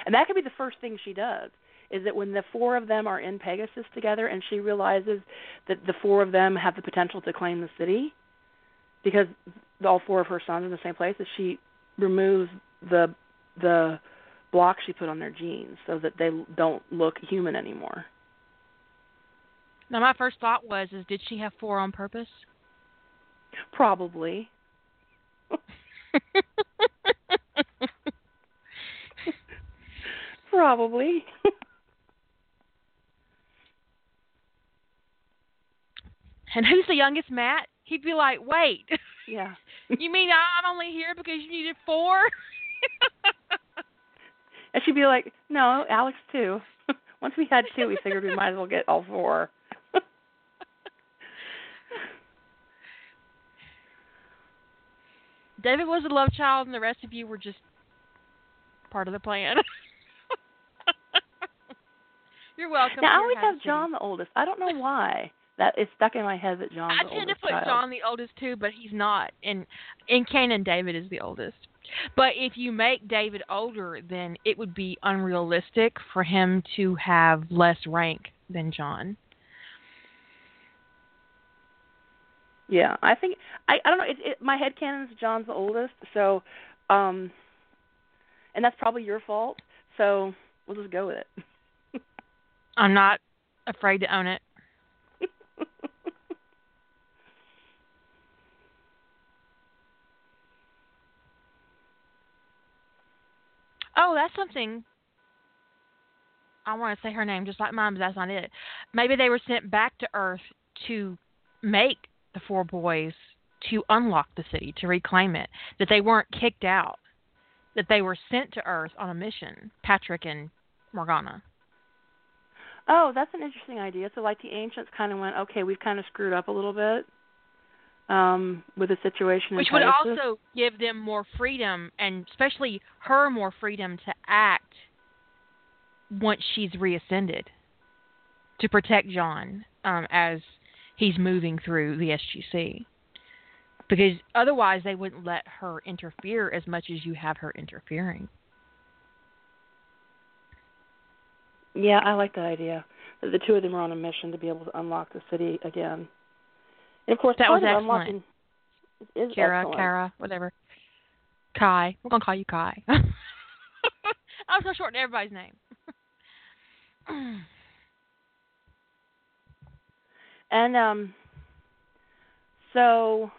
And that could be the first thing she does is that when the four of them are in Pegasus together and she realizes that the four of them have the potential to claim the city because all four of her sons are in the same place that she removes the the block she put on their genes so that they don't look human anymore. Now, my first thought was, is did she have four on purpose? Probably. Probably. and who's the youngest, Matt? He'd be like, wait, yeah. you mean I'm only here because you needed four? And she'd be like, "No, Alex too. Once we had two, we figured we might as well get all four. David was a love child, and the rest of you were just part of the plan. You're welcome. Now I always have. John the oldest. I don't know why. That is stuck in my head that John's I the tend to oldest put child. John the oldest too, but he's not. And in canon, David is the oldest. But if you make David older, then it would be unrealistic for him to have less rank than John. Yeah, I think I I don't know. It, it, my head canon is John's the oldest, so um, and that's probably your fault. So we'll just go with it. I'm not afraid to own it. Oh, that's something. I want to say her name just like mine, but that's not it. Maybe they were sent back to Earth to make the four boys to unlock the city, to reclaim it. That they weren't kicked out. That they were sent to Earth on a mission. Patrick and Morgana. Oh, that's an interesting idea. So, like the ancients kind of went, okay, we've kind of screwed up a little bit um, with the situation. Which would also give them more freedom, and especially her more freedom to act once she's reascended to protect John um, as he's moving through the SGC. Because otherwise, they wouldn't let her interfere as much as you have her interfering. Yeah, I like that idea. That the two of them are on a mission to be able to unlock the city again. And of course, That was excellent. unlocking is Kara, excellent. Kara, whatever. Kai. We're going to call you Kai. I was going to shorten everybody's name. And um, so,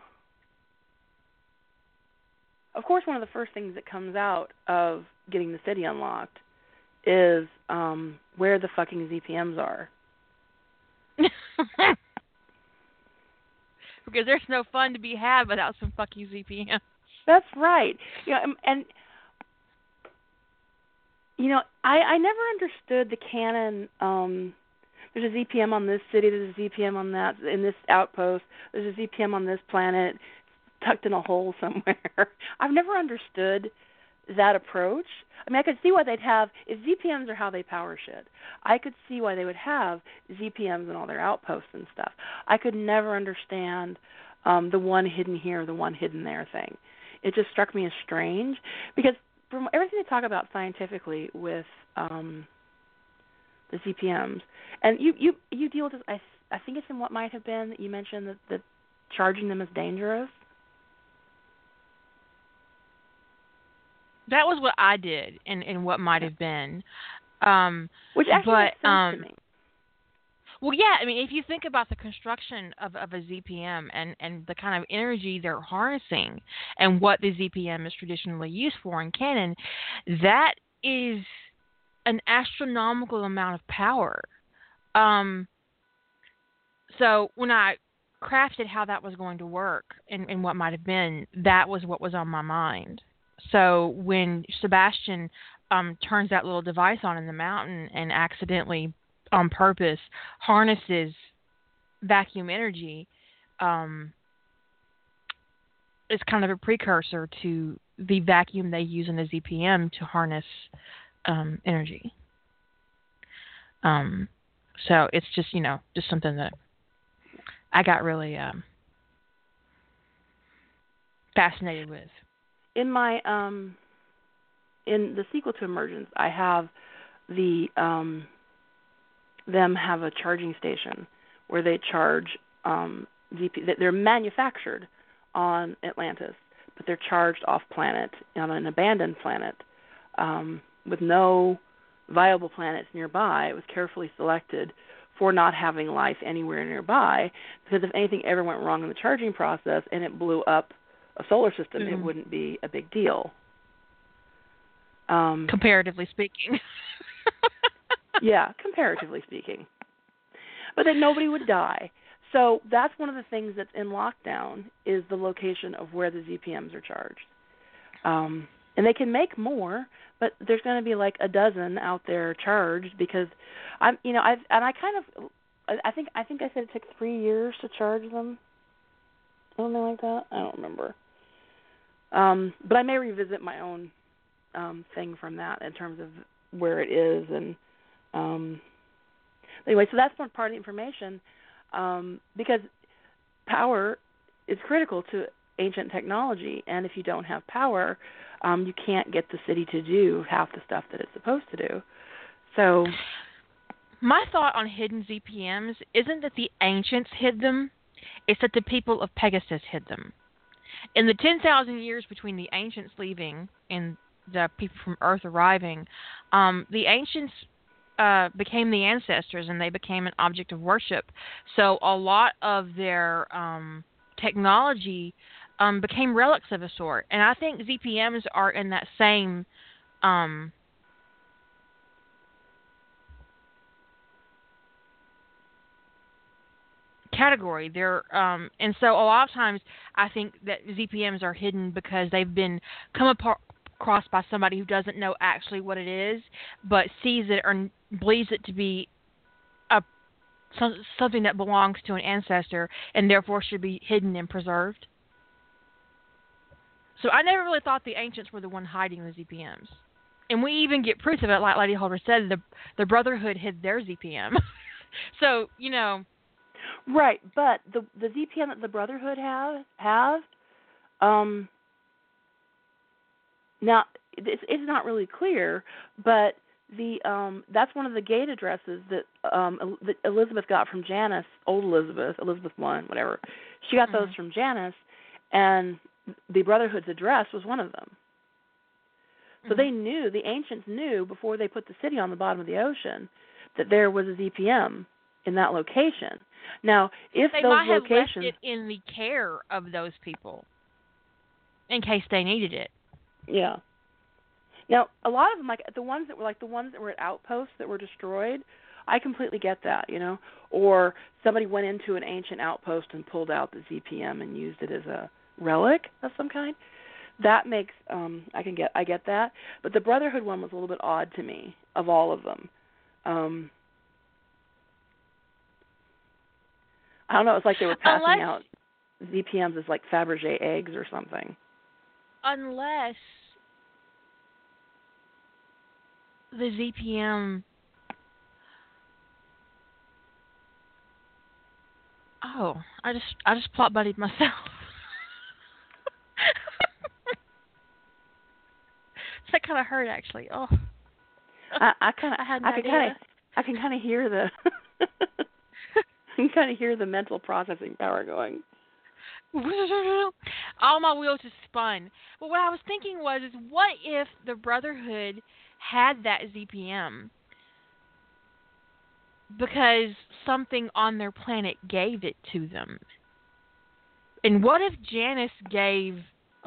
of course, one of the first things that comes out of getting the city unlocked is um, where the fucking ZPMs are. because there's no fun to be had without some fucking you ZPM. That's right. You know, and, and you know, I I never understood the canon. Um, there's a ZPM on this city. There's a ZPM on that in this outpost. There's a ZPM on this planet, tucked in a hole somewhere. I've never understood that approach. I mean, I could see why they'd have if ZPMs are how they power shit. I could see why they would have ZPMs and all their outposts and stuff. I could never understand um the one hidden here, the one hidden there thing. It just struck me as strange because from everything they talk about scientifically with um the ZPMs, and you you you deal with this. I I think it's in what might have been that you mentioned that that charging them is dangerous. That was what I did, and and what might have been. Um, Which actually But, makes sense um, to me. well, yeah. I mean, if you think about the construction of of a ZPM and and the kind of energy they're harnessing, and what the ZPM is traditionally used for in canon, that is an astronomical amount of power. Um, so when I crafted how that was going to work and, and what might have been, that was what was on my mind. So when Sebastian um, turns that little device on in the mountain and accidentally, on purpose, harnesses vacuum energy, um, it's kind of a precursor to the vacuum they use in the ZPM to harness um, energy. Um, so it's just you know just something that I got really um, fascinated with. in my um in the sequel to Emergence, I have the um them have a charging station where they charge um that they're manufactured on Atlantis, but they're charged off planet on an abandoned planet um with no viable planets nearby. It was carefully selected for not having life anywhere nearby because if anything ever went wrong in the charging process and it blew up a solar system, it Mhm. wouldn't be a big deal. Um, Comparatively speaking. yeah, comparatively speaking. But then nobody would die. So that's one of the things that's in lockdown is the location of where the ZPMs are charged. Um, and they can make more, but there's going to be like a dozen out there charged because I'm, you know, I've and I kind of, I- think I think I said it took three years to charge them, something like that. I don't remember. Um, but I may revisit my own um, thing from that in terms of where it is and um, Anyway, so that's one part of the information um, because power is critical to ancient technology, and if you don't have power, um, you can't get the city to do half the stuff that it's supposed to do. So, my thought on hidden ZPMs isn't that the ancients hid them; it's that the people of Pegasus hid them. In the 10,000 years between the ancients leaving and the people from Earth arriving, um, the ancients uh, became the ancestors and they became an object of worship. So a lot of their um, technology um, became relics of a sort, and I think ZPMs are in that same. Um, category there um and so a lot of times i think that zpms are hidden because they've been come apart crossed by somebody who doesn't know actually what it is but sees it or believes it to be a something that belongs to an ancestor and therefore should be hidden and preserved so I never really thought the ancients were the one hiding the ZPMs. And we even get proof of it, like Lady Holder said, the the Brotherhood hid their ZPM. so, you know Right, but the the ZPM that the Brotherhood have have, um now it's it's not really clear, but the um that's one of the gate addresses that um that Elizabeth got from Janus, old Elizabeth, Elizabeth one, whatever. She got mm-hmm. those from Janus and the Brotherhood's address was one of them. So mm-hmm. they knew, the ancients knew before they put the city on the bottom of the ocean that there was a ZPM in that location. Now, if they those might locations have left it in the care of those people in case they needed it. Yeah. Now, a lot of them, like the ones that were like the ones that were at outposts that were destroyed, I completely get that, you know. Or somebody went into an ancient outpost and pulled out the ZPM and used it as a relic of some kind. That makes um I can get I get that, but the Brotherhood one was a little bit odd to me of all of them. Um I don't know, it's like they were passing Unless, out ZPMs as like Fabergé eggs or something. Unless the ZPM Oh, I just I just plot buddied myself. that kind of hurt actually. Oh. I, I kind of I, had I can kind of I can kind of hear the I can kind of hear the mental processing power going. All my wheels just spun. But what I was thinking was, is what if the Brotherhood had that ZPM because something on their planet gave it to them? And what if Janus gave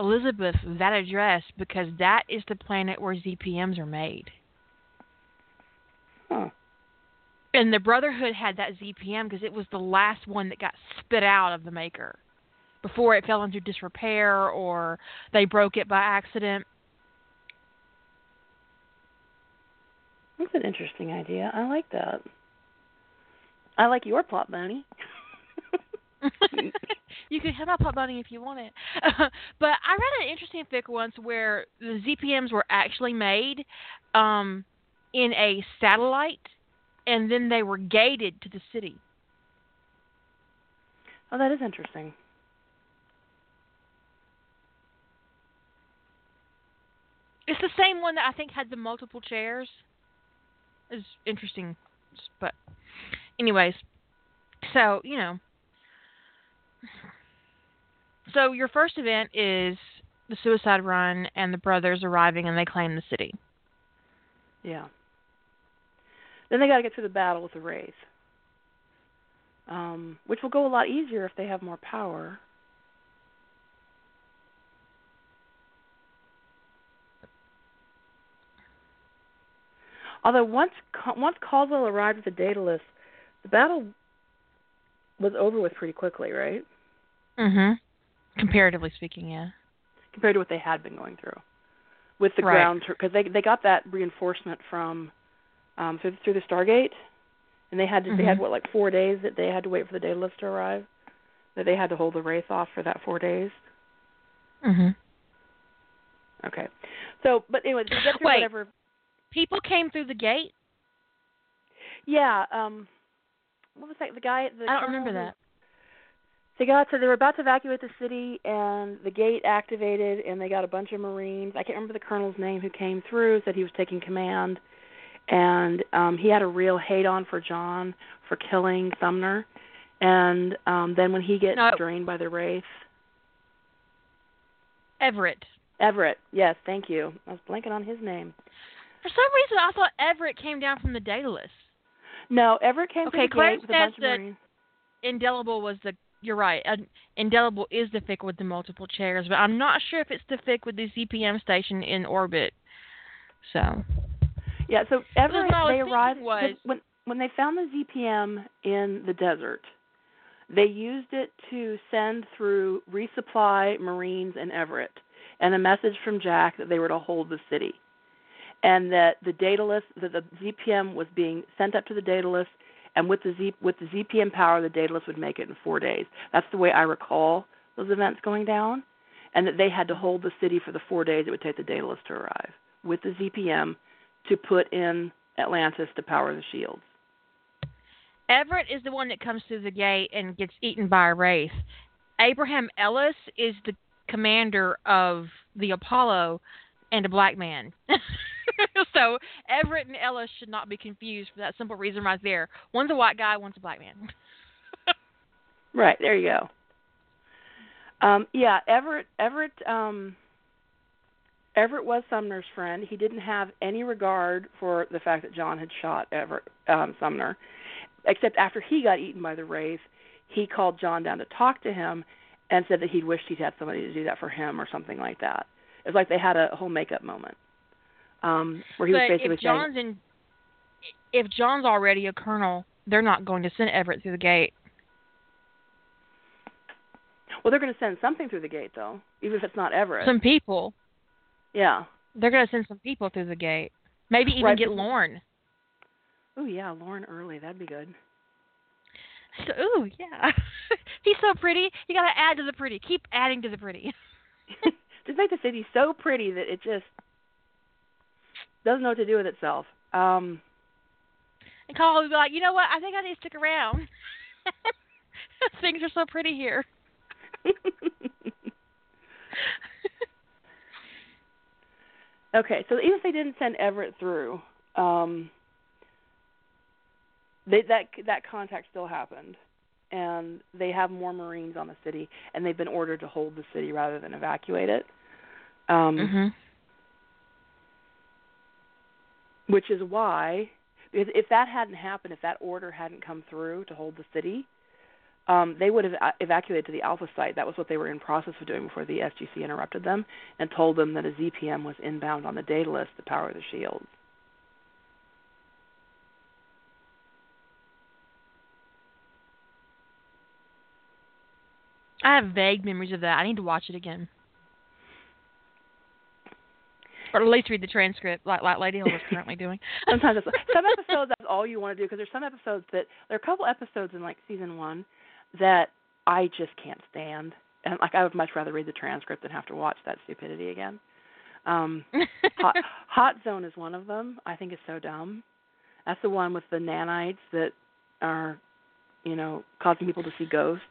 Elizabeth that address because that is the planet where ZPMs are made. Huh. And the Brotherhood had that ZPM because it was the last one that got spit out of the maker before it fell into disrepair or they broke it by accident. That's an interesting idea. I like that. I like your plot, Bonnie. you could have my pot bunny if you want it. but I read an interesting fic once where the ZPMs were actually made um, in a satellite, and then they were gated to the city. Oh, that is interesting. It's the same one that I think had the multiple chairs. Is interesting, but anyways, so you know, so your first event is the suicide run and the brothers arriving and they claim the city. Yeah. Then they got to get through the battle with the Wraith, um, which will go a lot easier if they have more power. Although once once Caldwell arrived at the Daedalus, the battle was over with pretty quickly, right? Mhm. Comparatively speaking, yeah. Compared to what they had been going through with the Wraith. ground, because they they got that reinforcement from um through through the Stargate, and they had to, mm-hmm. they had what like four days that they had to wait for the Daedalus to arrive, that they had to hold the Wraith off for that four days. Mhm. Okay, so but anyway, Wait. whatever people came through the gate. Yeah, um what was that? The guy. The I don't remember that. They got so they were about to evacuate the city, and the gate activated, and they got a bunch of Marines. I can't remember the colonel's name who came through. Said he was taking command, and um he had a real hate on for John for killing Sumner. And um then when he gets No. drained by the wraith, Everett. Everett. Yes, thank you. I was blanking on his name. For some reason, I thought Everett came down from the Daedalus. No, Everett came Okay, to the Claire gate with a bunch of Marines. Indelible was the. You're right. Indelible is the fic with the multiple chairs, but I'm not sure if it's the fic with the ZPM station in orbit. So. Yeah, so Everett what they arrived was- when when they found the ZPM in the desert. They used it to send through resupply Marines and Everett and a message from Jack that they were to hold the city. And that the Daedalus that the ZPM was being sent up to the Daedalus and with the Z with the ZPM power the Daedalus would make it in 4 days. That's the way I recall those events going down and that they had to hold the city for the 4 days it would take the Daedalus to arrive with the ZPM to put in Atlantis to power the shields. Everett is the one that comes through the gate and gets eaten by a wraith. Abraham Ellis is the commander of the Apollo and a black man. so Everett and Ellis should not be confused for that simple reason right there. One's a white guy, one's a black man. Right, there you go. Um yeah, Everett Everett um Everett was Sumner's friend. He didn't have any regard for the fact that John had shot Everett um Sumner. Except after he got eaten by the wraith, he called John down to talk to him and said that he'd wished he'd had somebody to do that for him or something like that. It was like they had a whole makeup moment. Um where he was but basically if saying John's in, if John's already a colonel, they're not going to send Everett through the gate. Well, they're going to send something through the gate, though, even if it's not Everett. Some people, yeah. they're going to send some people through the gate. Maybe even Right, get Lorne. Oh yeah, Lorne Early, that'd be good. So, ooh, yeah. He's so pretty. You got to add to the pretty. Keep adding to the pretty. just make the city so pretty that it just doesn't know what to do with itself. Um And Carl would be like, you know what? I think I need to stick around. Things are so pretty here. okay, so even if they didn't send Everett through, um they that that contact still happened. And they have more Marines on the city and they've been ordered to hold the city rather than evacuate it. Um Mhm. Which is why because if that hadn't happened, if that order hadn't come through to hold the city, um, they would have uh, evacuated to the Alpha site. That was what they were in process of doing before the SGC interrupted them and told them that a ZPM was inbound on the Daedalus to power the shields. I have vague memories of that. I need to watch it again. Or at least read the transcript, like like Lady Hill is currently doing. Sometimes it's, some episodes that's all you want to do because there's some episodes that there are a couple episodes in like season one that I just can't stand, and like I would much rather read the transcript than have to watch that stupidity again. Um, Hot, Hot Zone is one of them. I think it's so dumb. That's the one with the nanites that are, you know, causing people to see ghosts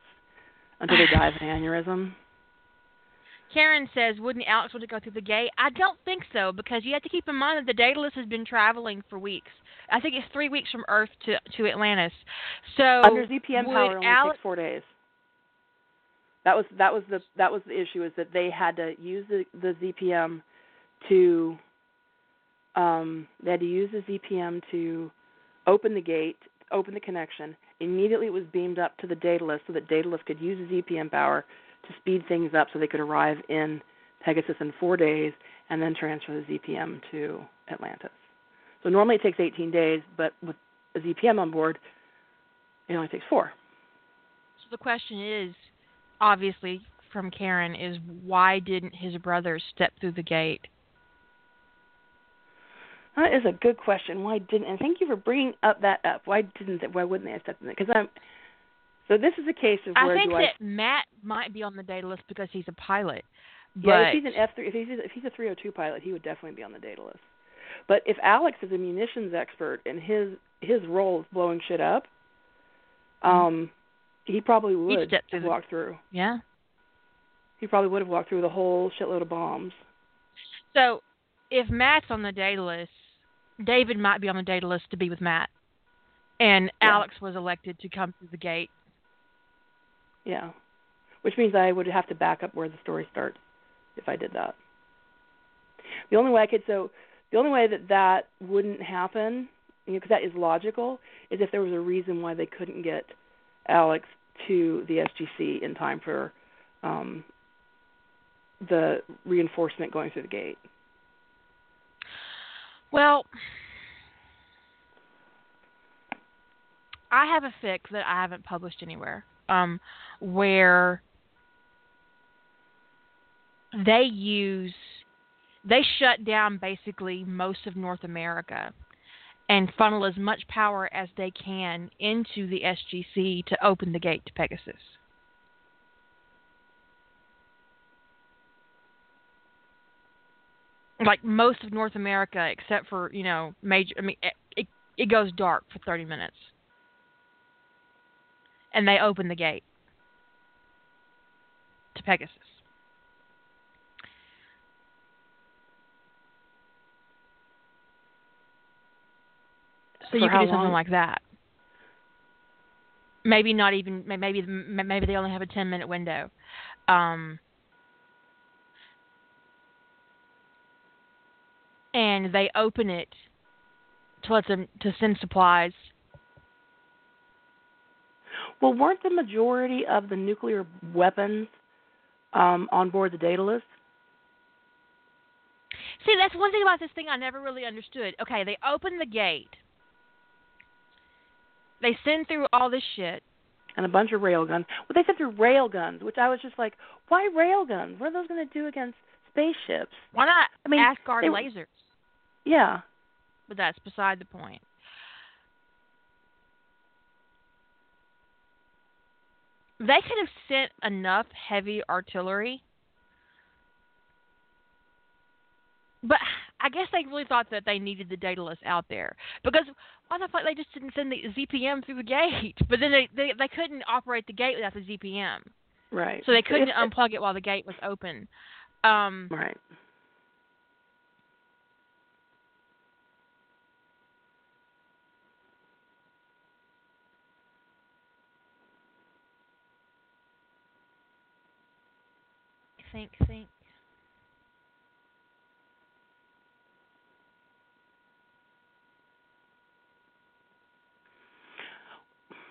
until they die of an aneurysm. Karen says, wouldn't Alex want to go through the gate? I don't think so because you have to keep in mind that the Daedalus has been traveling for weeks. I think it's three weeks from Earth to to Atlantis. So Under ZPM power, only Alex, takes four days. That was that was the that was the issue is that they had to use the the ZPM to um they had to use the ZPM to open the gate, open the connection. Immediately it was beamed up to the Daedalus so that Daedalus could use the ZPM power to speed things up so they could arrive in Pegasus in four days and then transfer the ZPM to Atlantis. So normally it takes 18 days, but with a ZPM on board, it only takes four. So the question is, obviously from Karen, is why didn't his brother step through the gate? That is a good question. Why didn't? And thank you for bringing up that up. Why didn't? They, why wouldn't they have stepped in? Because I'm. So this is a case of where I think do I? that Matt might be on the Daedalus because he's a pilot. But Yeah, if he's an F three, if he's if he's a 302 pilot, he would definitely be on the Daedalus. But if Alex is a munitions expert and his his role is blowing shit up, um, he probably would have through the- walked through. Yeah. He probably would have walked through the whole shitload of bombs. So if Matt's on the Daedalus, David might be on the Daedalus to be with Matt. And Yeah. Alex was elected to come through the gate. Yeah. Which means I would have to back up where the story starts if I did that. The only way I could so the only way that that wouldn't happen, you know, because that is logical, is if there was a reason why they couldn't get Alex to the SGC in time for um, the reinforcement going through the gate. Well, I have a fic that I haven't published anywhere, um, where they use they shut down basically most of North America and funnel as much power as they can into the SGC to open the gate to Pegasus. Like most of North America, except for you know major. I mean, it it, it goes dark for thirty minutes, and they open the gate to Pegasus. So For you could do something long? like that. Maybe not even. Maybe maybe they only have a ten minute window. Um, and they open it to let them to send supplies. Well, weren't the majority of the nuclear weapons um, on board the Daedalus? See, that's one thing about this thing I never really understood. Okay, they open the gate. They send through all this shit. and a bunch of rail guns. Well, they said they're rail guns, which I was just like, why rail guns? What are those going to do against spaceships? Why not I mean, Asgard they- lasers? Yeah, But that's beside the point. They could have sent enough heavy artillery. But I guess they really thought that they needed the Daedalus out there because why the fuck they just didn't send the ZPM through the gate? But then they they, they couldn't operate the gate without the ZPM, right. so they couldn't unplug it while the gate was open. Um, Right. Think think.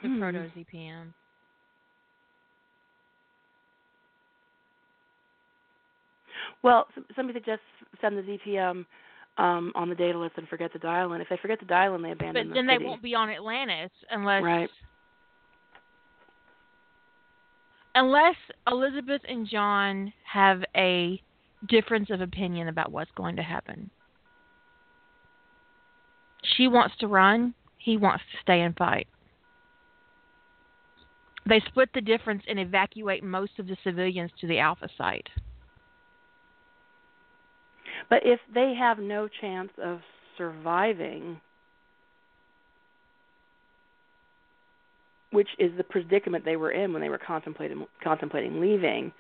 The Hmm. proto ZPM. Well, somebody suggests send the ZPM um, on the Daedalus and forget to dial in. If they forget to dial in, they abandon the. But the then they won't be on Atlantis unless Right. Unless Elizabeth and John have a difference of opinion about what's going to happen. She wants to run, he wants to stay and fight. They split the difference and evacuate most of the civilians to the Alpha site. But if they have no chance of surviving, which is the predicament they were in when they were contemplating contemplating leaving,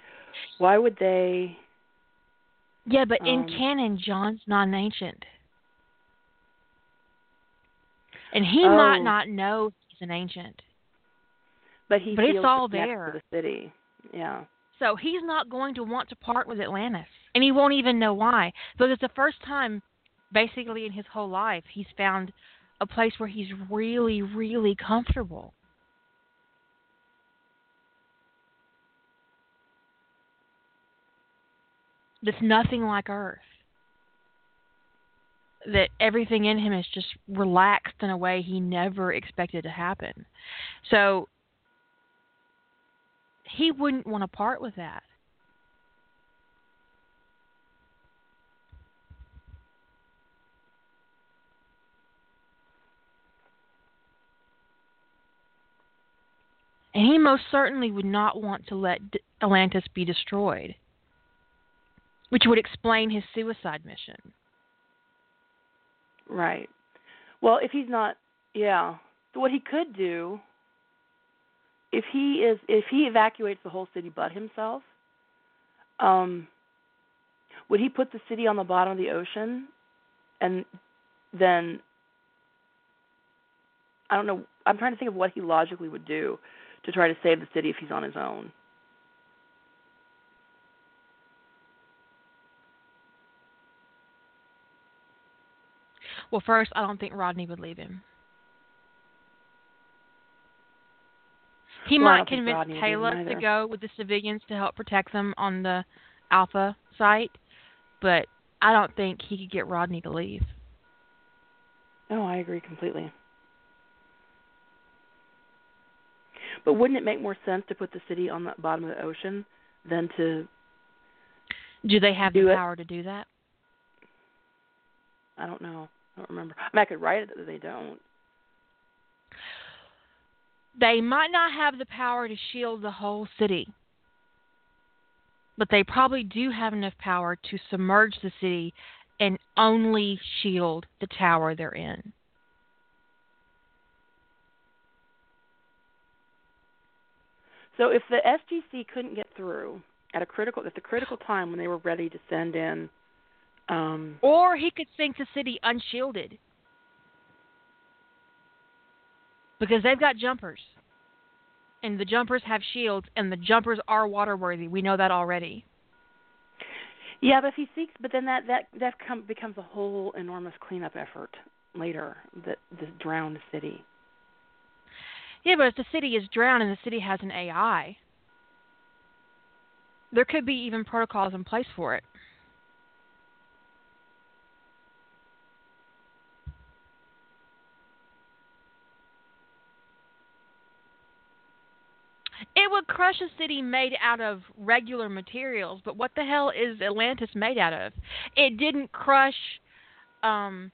why would they? Yeah, but in Um, canon, John's not an ancient. And he Oh. might not know he's an ancient. But he But it's feels all the there. to the city. Yeah. So he's not going to want to part with Atlantis. And he won't even know why. Because it's the first time, basically, in his whole life, he's found a place where he's really, really comfortable. That's nothing like Earth. That everything in him is just relaxed in a way he never expected to happen. So he wouldn't want to part with that. And he most certainly would not want to let Atlantis be destroyed, which would explain his suicide mission. Right. Well, if he's not, yeah. What he could do if he is if he evacuates the whole city but himself, um, would he put the city on the bottom of the ocean, and then I don't know. I'm trying to think of what he logically would do to try to save the city if he's on his own. Well, first, I don't think Rodney would leave him. He Well, might convince Rodney would leave him Taylor to go with the civilians to help protect them on the Alpha site, but I don't think he could get Rodney to leave. No, I agree completely. But wouldn't it make more sense to put the city on the bottom of the ocean than to Do they have Do the it. power to do that? I don't know. I don't remember. I mean, I could write it that they don't. They might not have the power to shield the whole city, but they probably do have enough power to submerge the city and only shield the tower they're in. So if the SGC couldn't get through at a critical at the critical time when they were ready to send in um Or he could sink the city unshielded. Because they've got jumpers. And the jumpers have shields and the jumpers are waterworthy. We know that already. yeah, but if he seeks but then that that that come, becomes a whole enormous cleanup effort later that this drowned city. Yeah, but if the city is drowned and the city has an AI, there could be even protocols in place for it. It would crush a city made out of regular materials, but what the hell is Atlantis made out of? It didn't crush um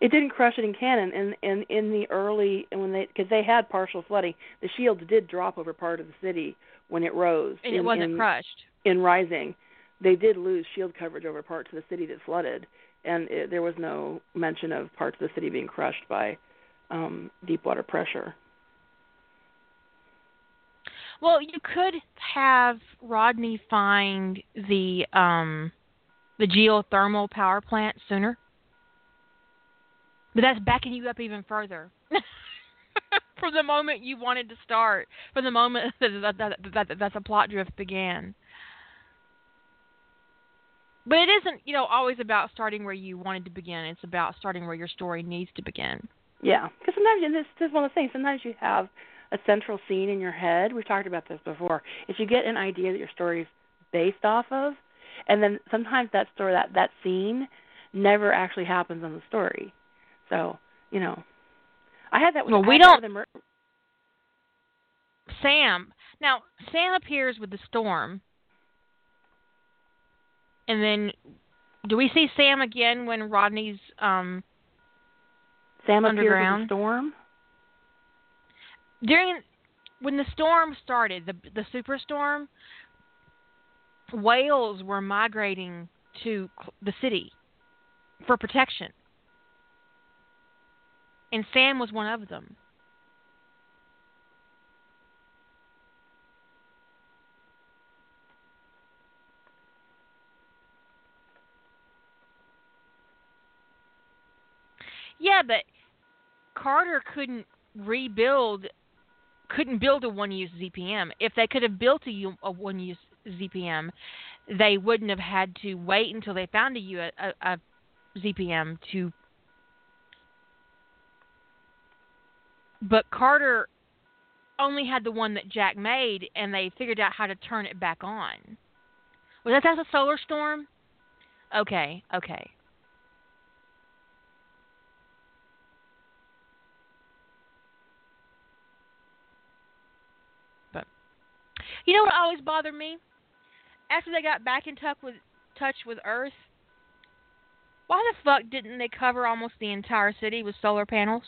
It didn't crush it in canon in in in the early and when they because they had partial flooding. The shields did drop over part of the city when it rose. and in, it wasn't in, crushed. in rising. They did lose shield coverage over parts of the city that flooded, and it, there was no mention of parts of the city being crushed by um, deep water pressure. Well, you could have Rodney find the um the geothermal power plant sooner. But that's backing you up even further. from the moment you wanted to start, from the moment that that, that, that, that the plot drift began. But it isn't, you know, always about starting where you wanted to begin. It's about starting where your story needs to begin. Yeah, because sometimes and this, this is one of the things. Sometimes you have a central scene in your head. We've talked about this before. If you get an idea that your story is based off of, and then sometimes that story, that that scene, never actually happens in the story. So you know, I had that with. Well, we don't- Mer- Sam. Now, Sam appears with the storm. And then do we see Sam again when Rodney's um Sam appears with underground? the storm. During when the storm started, the the superstorm, whales were migrating to the city for protection. And Sam was one of them. Yeah, but Carter couldn't rebuild couldn't build a one use ZPM. If they could have built a one use ZPM, they wouldn't have had to wait until they found a ZPM to. But Carter only had the one that Jack made, and they figured out how to turn it back on. Was that that's a solar storm? Okay, okay. You know what always bothered me? After they got back in touch with touch with Earth, why the fuck didn't they cover almost the entire city with solar panels?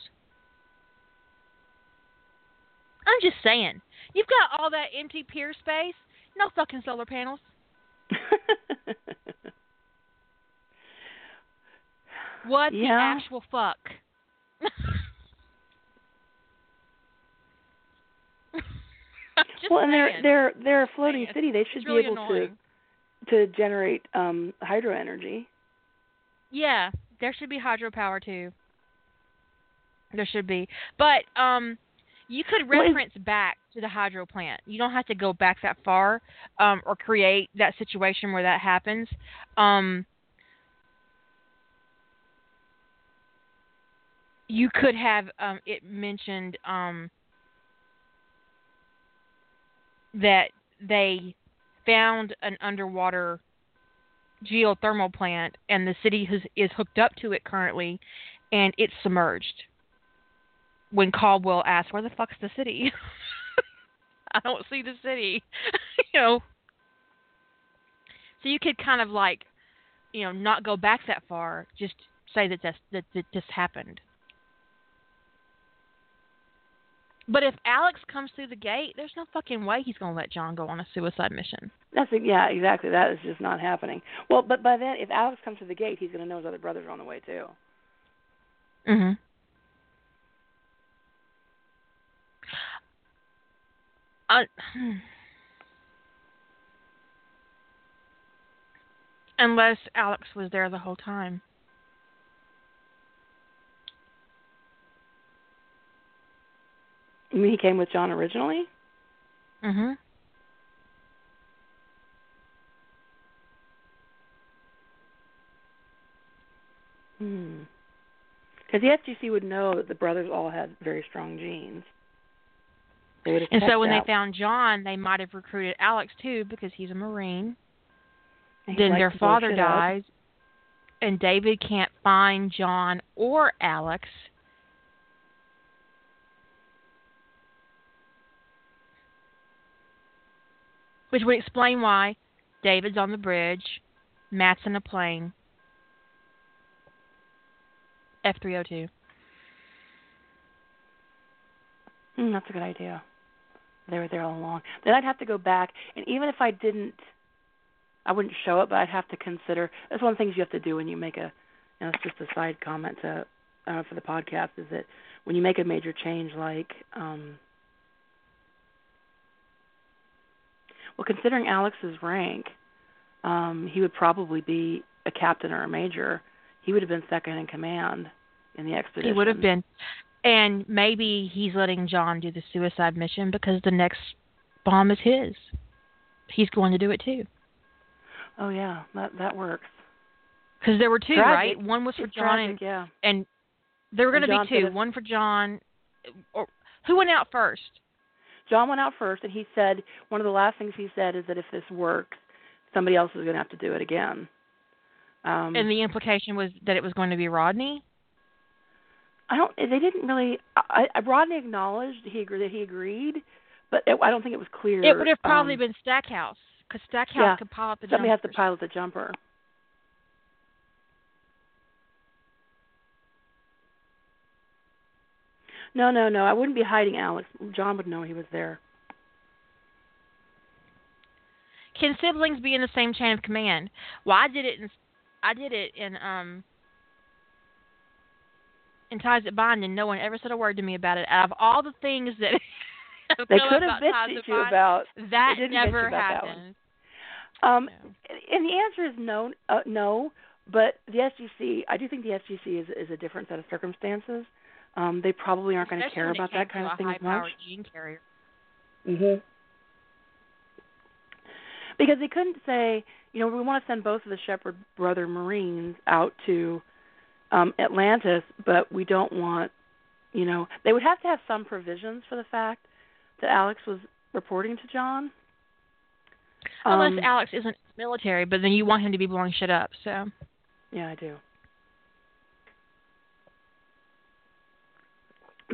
I'm just saying. You've got all that empty pier space, no fucking solar panels. What the actual fuck? Just well, and they're they're they're a floating Saying. city. They should really be able annoying. to to generate um hydro energy. Yeah, there should be hydropower too. There should be, but um, you could Well, reference back to the hydro plant. You don't have to go back that far, um, or create that situation where that happens. Um, you could have um, it mentioned um, that they found an underwater geothermal plant and the city is, is hooked up to it currently and it's submerged. When Caldwell asked, Where the fuck's the city? I don't see the city. you know. So you could kind of like, you know, not go back that far, just say that this, that, that this happened. But if Alex comes through the gate, there's no fucking way he's going to let John go on a suicide mission. That's yeah, exactly. That is just not happening. Well, but by then, if Alex comes through the gate, he's going to know his other brothers are on the way too. Mhm. Uh. Unless Alex was there the whole time. You mean he came with John originally? Mhm. Hmm. Because the SGC would know that the brothers all had very strong genes. They would have And so when out. they found John, they might have recruited Alex too because he's a Marine. He then their father shit up. dies, and David can't find John or Alex. Which would explain why David's on the bridge, Matt's in a plane. F three oh two. Hmm, that's a good idea. They were there all along. Then I'd have to go back, and even if I didn't, I wouldn't show it, but I'd have to consider. That's one of the things you have to do when you make a. You know, it's just a side comment to uh, for the podcast is that when you make a major change like. um well, considering Alex's rank, um, he would probably be a captain or a major. He would have been second in command in the expedition. He would have been. And maybe he's letting John do the suicide mission because the next bomb is his. He's going to do it too. Oh yeah, that that works. Because there were two, Tragic. right? One was for It's John, tragic, and, yeah. and there were going to be two. One for John. Or who went out first? John went out first, and he said one of the last things he said is that if this works, somebody else is going to have to do it again. Um, and the implication was that it was going to be Rodney. I don't. They didn't really. I, I Rodney acknowledged he agreed that he agreed, but it, I don't think it was clear. It would have probably um, been Stackhouse because Stackhouse yeah, could pilot the somebody has to pilot the jumper. No, no, no. I wouldn't be hiding Alex. John would know he was there. Can siblings be in the same chain of command? Well, I did it in I did it in um in ties that bind, and no one ever said a word to me about it. Out of all the things that They could have bitched at you bind, about. that never about that happened. Um, No. and the answer is no, uh, no. But the SGC, I do think the SGC is is a different set of circumstances. Um, they probably aren't going to care about that kind of thing as much. gene carrier. Mhm. Because they couldn't say, you know, we want to send both of the Sheppard brother Marines out to um Atlantis, but we don't want, you know, they would have to have some provisions for the fact that Alex was reporting to John. Unless Um, Alex isn't military, but then you want him to be blowing shit up. So Yeah, I do.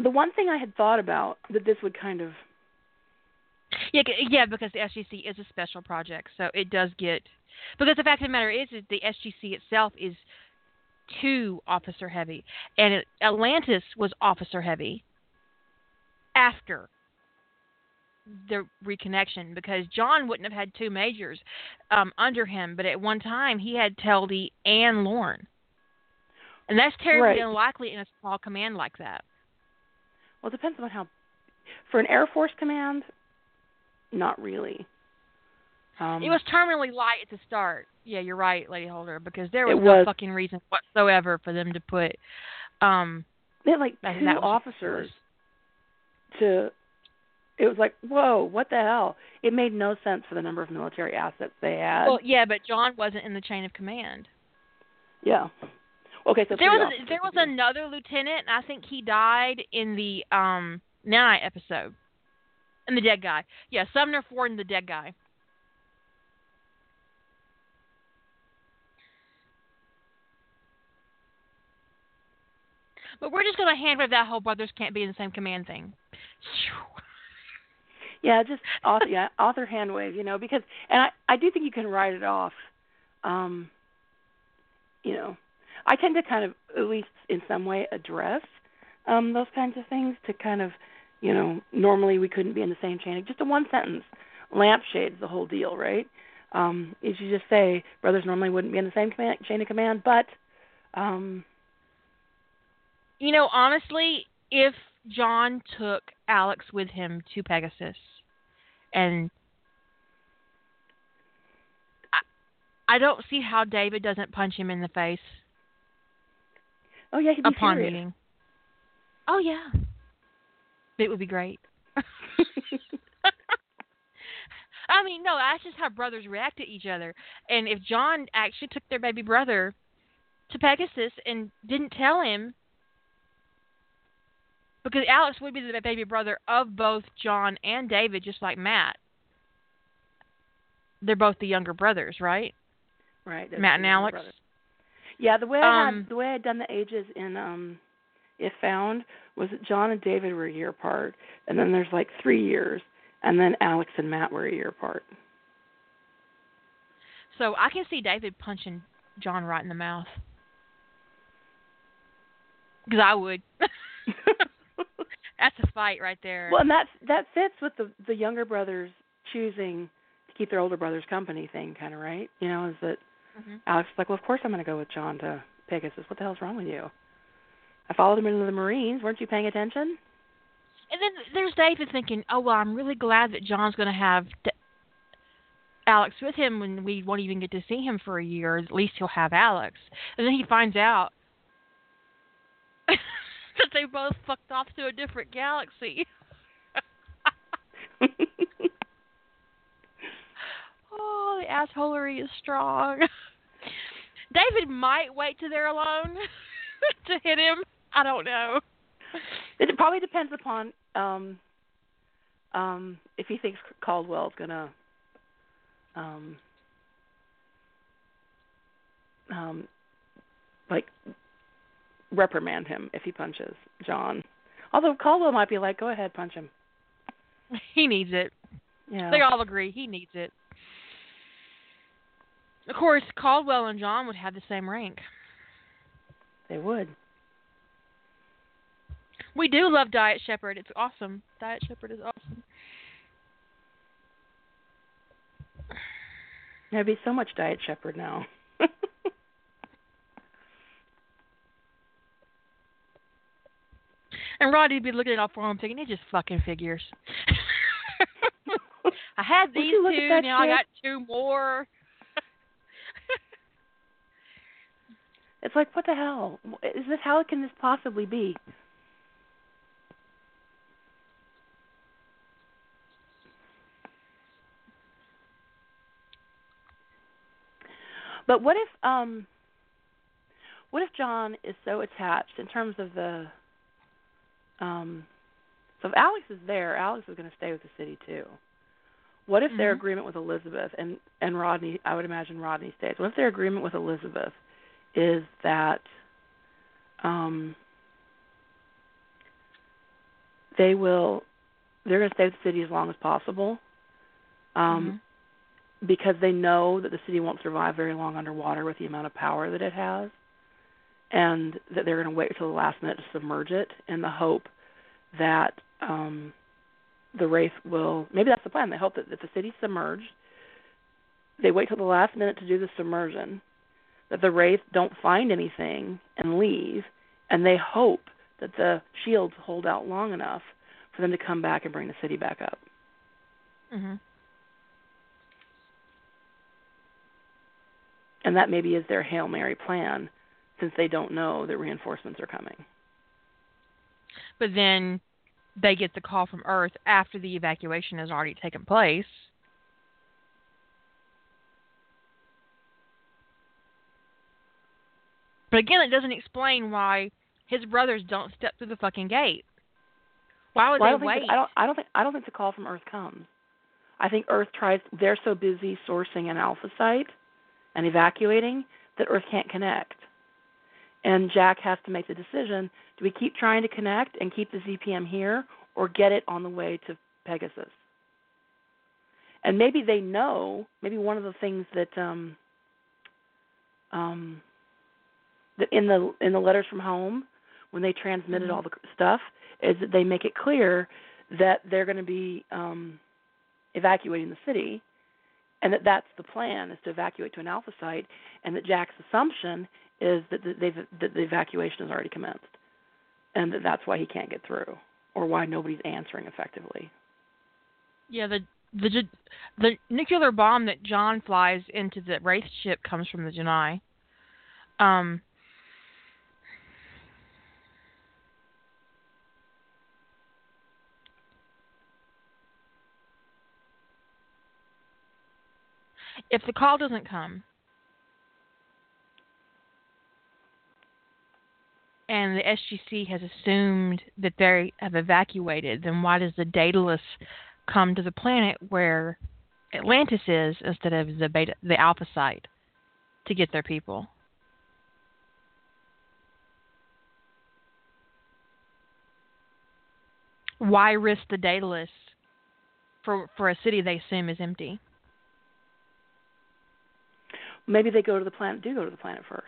The one thing I had thought about that this would kind of yeah, yeah, because the SGC is a special project, so it does get. Because the fact of the matter is, is the SGC itself is too officer heavy, and it, Atlantis was officer heavy after the reconnection because John wouldn't have had two majors um, under him, but at one time he had Teldy and Lorne, and that's terribly Right. unlikely in a small command like that. Well, it depends on how for an Air Force command, not really. Um, it was terminally light at the start. Yeah, you're right, Lady Holder, because there was It no fucking reason whatsoever for them to put um they had like two that officers to. It was like, whoa, what the hell? It made no sense for the number of military assets they had. Well, yeah, but John wasn't in the chain of command. yeah. Okay, so there was there was another lieutenant, and I think he died in the um Nanite episode. And the dead guy. Yeah, Sumner Ford and the dead guy. But we're just gonna hand wave that whole brothers can't be in the same command thing. Yeah, just author, yeah, author hand wave, you know, because and I I do think you can write it off. Um you know, I tend to kind of at least in some way address um those kinds of things to kind of, you know, normally we couldn't be in the same chain. Of just a one sentence lampshades the whole deal, right? Um you just say brothers normally wouldn't be in the same command, chain of command, but um You know, honestly, if John took Alex with him to Pegasus and I, I don't see how David doesn't punch him in the face oh yeah, he'd be upon furious. meeting. Oh yeah. It would be great. I mean, no, that's just how brothers react to each other. And if John actually took their baby brother to Pegasus and didn't tell him, because Alex would be the baby brother of both John and David, just like Matt. They're both the younger brothers, right? Right. Matt and Alex. brother. Yeah, the way I Um, had the way I'd done the ages in um If Found was that John and David were a year apart, and then there's like three years, and then Alex and Matt were a year apart. So I can see David punching John right in the mouth. Because I would. That's a fight right there. well, and that that fits with the the younger brothers choosing to keep their older brothers company thing, kind of right? You know, is that Mhm. Alex is like, well, of course I'm going to go with John to Pegasus. What the hell's wrong with you? I followed him into the Marines. Weren't you paying attention? And then there's David thinking, oh, well, I'm really glad that John's going to have D- Alex with him when we won't even get to see him for a year. At least he'll have Alex. And then he finds out that they both fucked off to a different galaxy. oh, the assholery is strong. David might wait till they're alone to hit him. I don't know. It probably depends upon um um if he thinks Caldwell's gonna um um like reprimand him if he punches John. Although Caldwell might be like, Go ahead, punch him. He needs it. Yeah. They all agree he needs it. Of course, Caldwell and John would have the same rank. They would. We do love Diet Sheppard. It's awesome. Diet Sheppard is awesome. There'd be so much Diet Sheppard now. And Roddy'd be looking at all for him thinking, it just fucking figures. I had these two, now I got two more. It's like what the hell? Is this how can this possibly be? But what if um what if John is so attached in terms of the um so if Alex is there, Alex is going to stay with the city too. What if their Mhm. agreement with Elizabeth and and Rodney, I would imagine Rodney stays. What if their agreement with Elizabeth is that um they will they're going to stay with the city as long as possible. Um because they know that the city won't survive very long underwater with the amount of power that it has, and that they're going to wait till the last minute to submerge it in the hope that um, the wraith will. Maybe that's the plan. They hope that if the city's submerged, they wait till the last minute to do the submersion, that the wraith don't find anything and leave, and they hope that the shields hold out long enough for them to come back and bring the city back up. Mhm. And that maybe is their Hail Mary plan since they don't know that reinforcements are coming. But then they get the call from Earth after the evacuation has already taken place. But again, it doesn't explain why his brothers don't step through the fucking gate. Why would Well, I they don't wait? think I don't I don't think I don't think the call from Earth comes. I think Earth tries they're so busy sourcing an alpha site and evacuating that Earth can't connect. And Jack has to make the decision, do we keep trying to connect and keep the ZPM here or get it on the way to Pegasus? And maybe they know, maybe one of the things that um um that in the in the letters from home when they transmitted Mhm. all the stuff is that they make it clear that they're going to be um, evacuating the city, and that that's the plan is to evacuate to an alpha site, and that Jack's assumption is that the, they've, that the evacuation has already commenced, and that that's why he can't get through, or why nobody's answering effectively. Yeah, the the the nuclear bomb that John flies into the Wraith ship comes from the Genii. Um, if the call doesn't come and the SGC has assumed that they have evacuated, then why does the Daedalus come to the planet where Atlantis is instead of the beta, the Alpha site to get their people? Why risk the Daedalus for for a city they assume is empty? Maybe they go to the planet, do go to the planet first,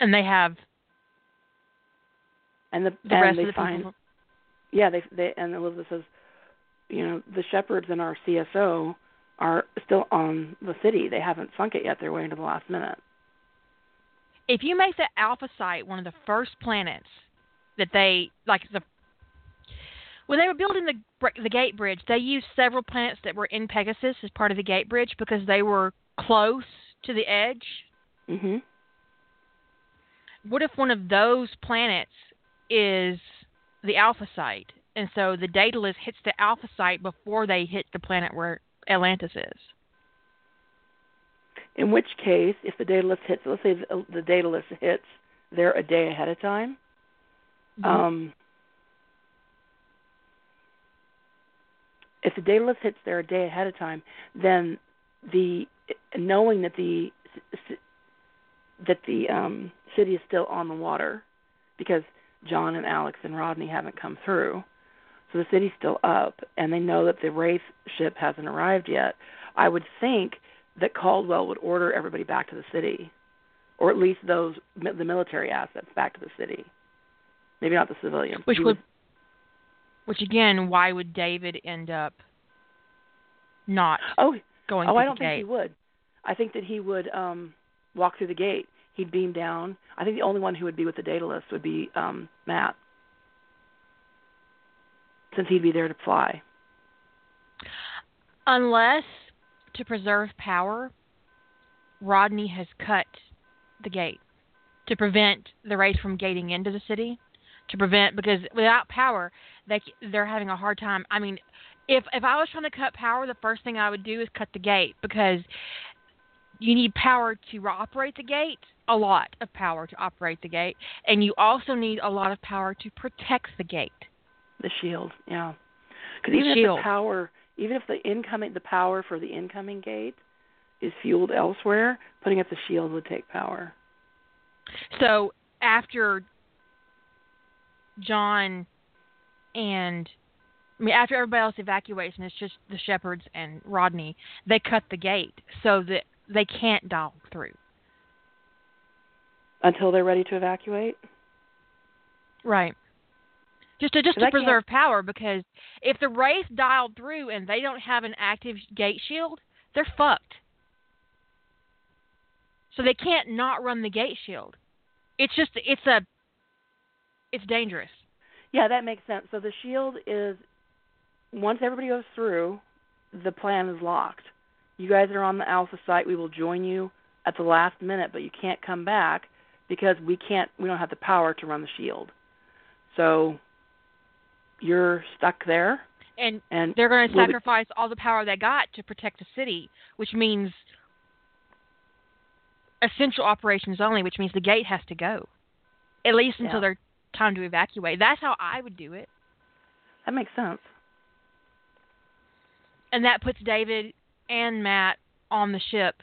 And they have and the, the and rest they of the find people. yeah they they and Elizabeth says, you know, the Sheppards in our CSO are still on the city. They haven't sunk it yet. They're waiting to the last minute. if you make the Alpha site one of the first planets that they like the when they were building the the gate bridge, they used several planets that were in Pegasus as part of the gate bridge because they were close to the edge. Mhm. What if one of those planets is the Alpha site, and so the Daedalus hits the Alpha site before they hit the planet where Atlantis is? In which case, if the Daedalus hits, let's say the, the Daedalus hits there a day ahead of time, um, if the Daedalus hits there a day ahead of time, then the knowing that the that the um, city is still on the water because John and Alex and Rodney haven't come through, so the city's still up, and they know that the Wraith ship hasn't arrived yet. I would think that Caldwell would order everybody back to the city, or at least those the military assets back to the city. Maybe not the civilians. which would which again why would david end up not Oh, going oh, I don't think he would. I think that he would um walk through the gate. He'd beam down. I think the only one who would be with the Daedalus would be um Matt, since he'd be there to fly. unless to preserve power rodney has cut the gate to prevent the Wraith from gating into the city to prevent because without power they they're having a hard time i mean if if i was trying to cut power the first thing i would do is cut the gate because you need power to operate the gate a lot of power to operate the gate and you also need a lot of power to protect the gate The shield, yeah. Because even if shield. the power, even if the incoming, the power for the incoming gate is fueled elsewhere, putting up the shield would take power. So after John and I mean after everybody else evacuates and it's just the Sheppards and Rodney, they cut the gate so that they can't dial through. Until they're ready to evacuate. Right. Just to just to preserve power because if the Wraith dialed through and they don't have an active gate shield, they're fucked. So they can't not run the gate shield. It's just it's a it's dangerous. Yeah, that makes sense. So the shield is once everybody goes through, the plan is locked. You guys are on the alpha site. We will join you at the last minute, but you can't come back because we can't. We don't have the power to run the shield. So you're stuck there. And, and they're going to sacrifice all the power they got to protect the city, which means essential operations only, which means the gate has to go, at least until Yeah. they're time to evacuate. That's how I would do it, That makes sense. And that puts David and Matt on the ship,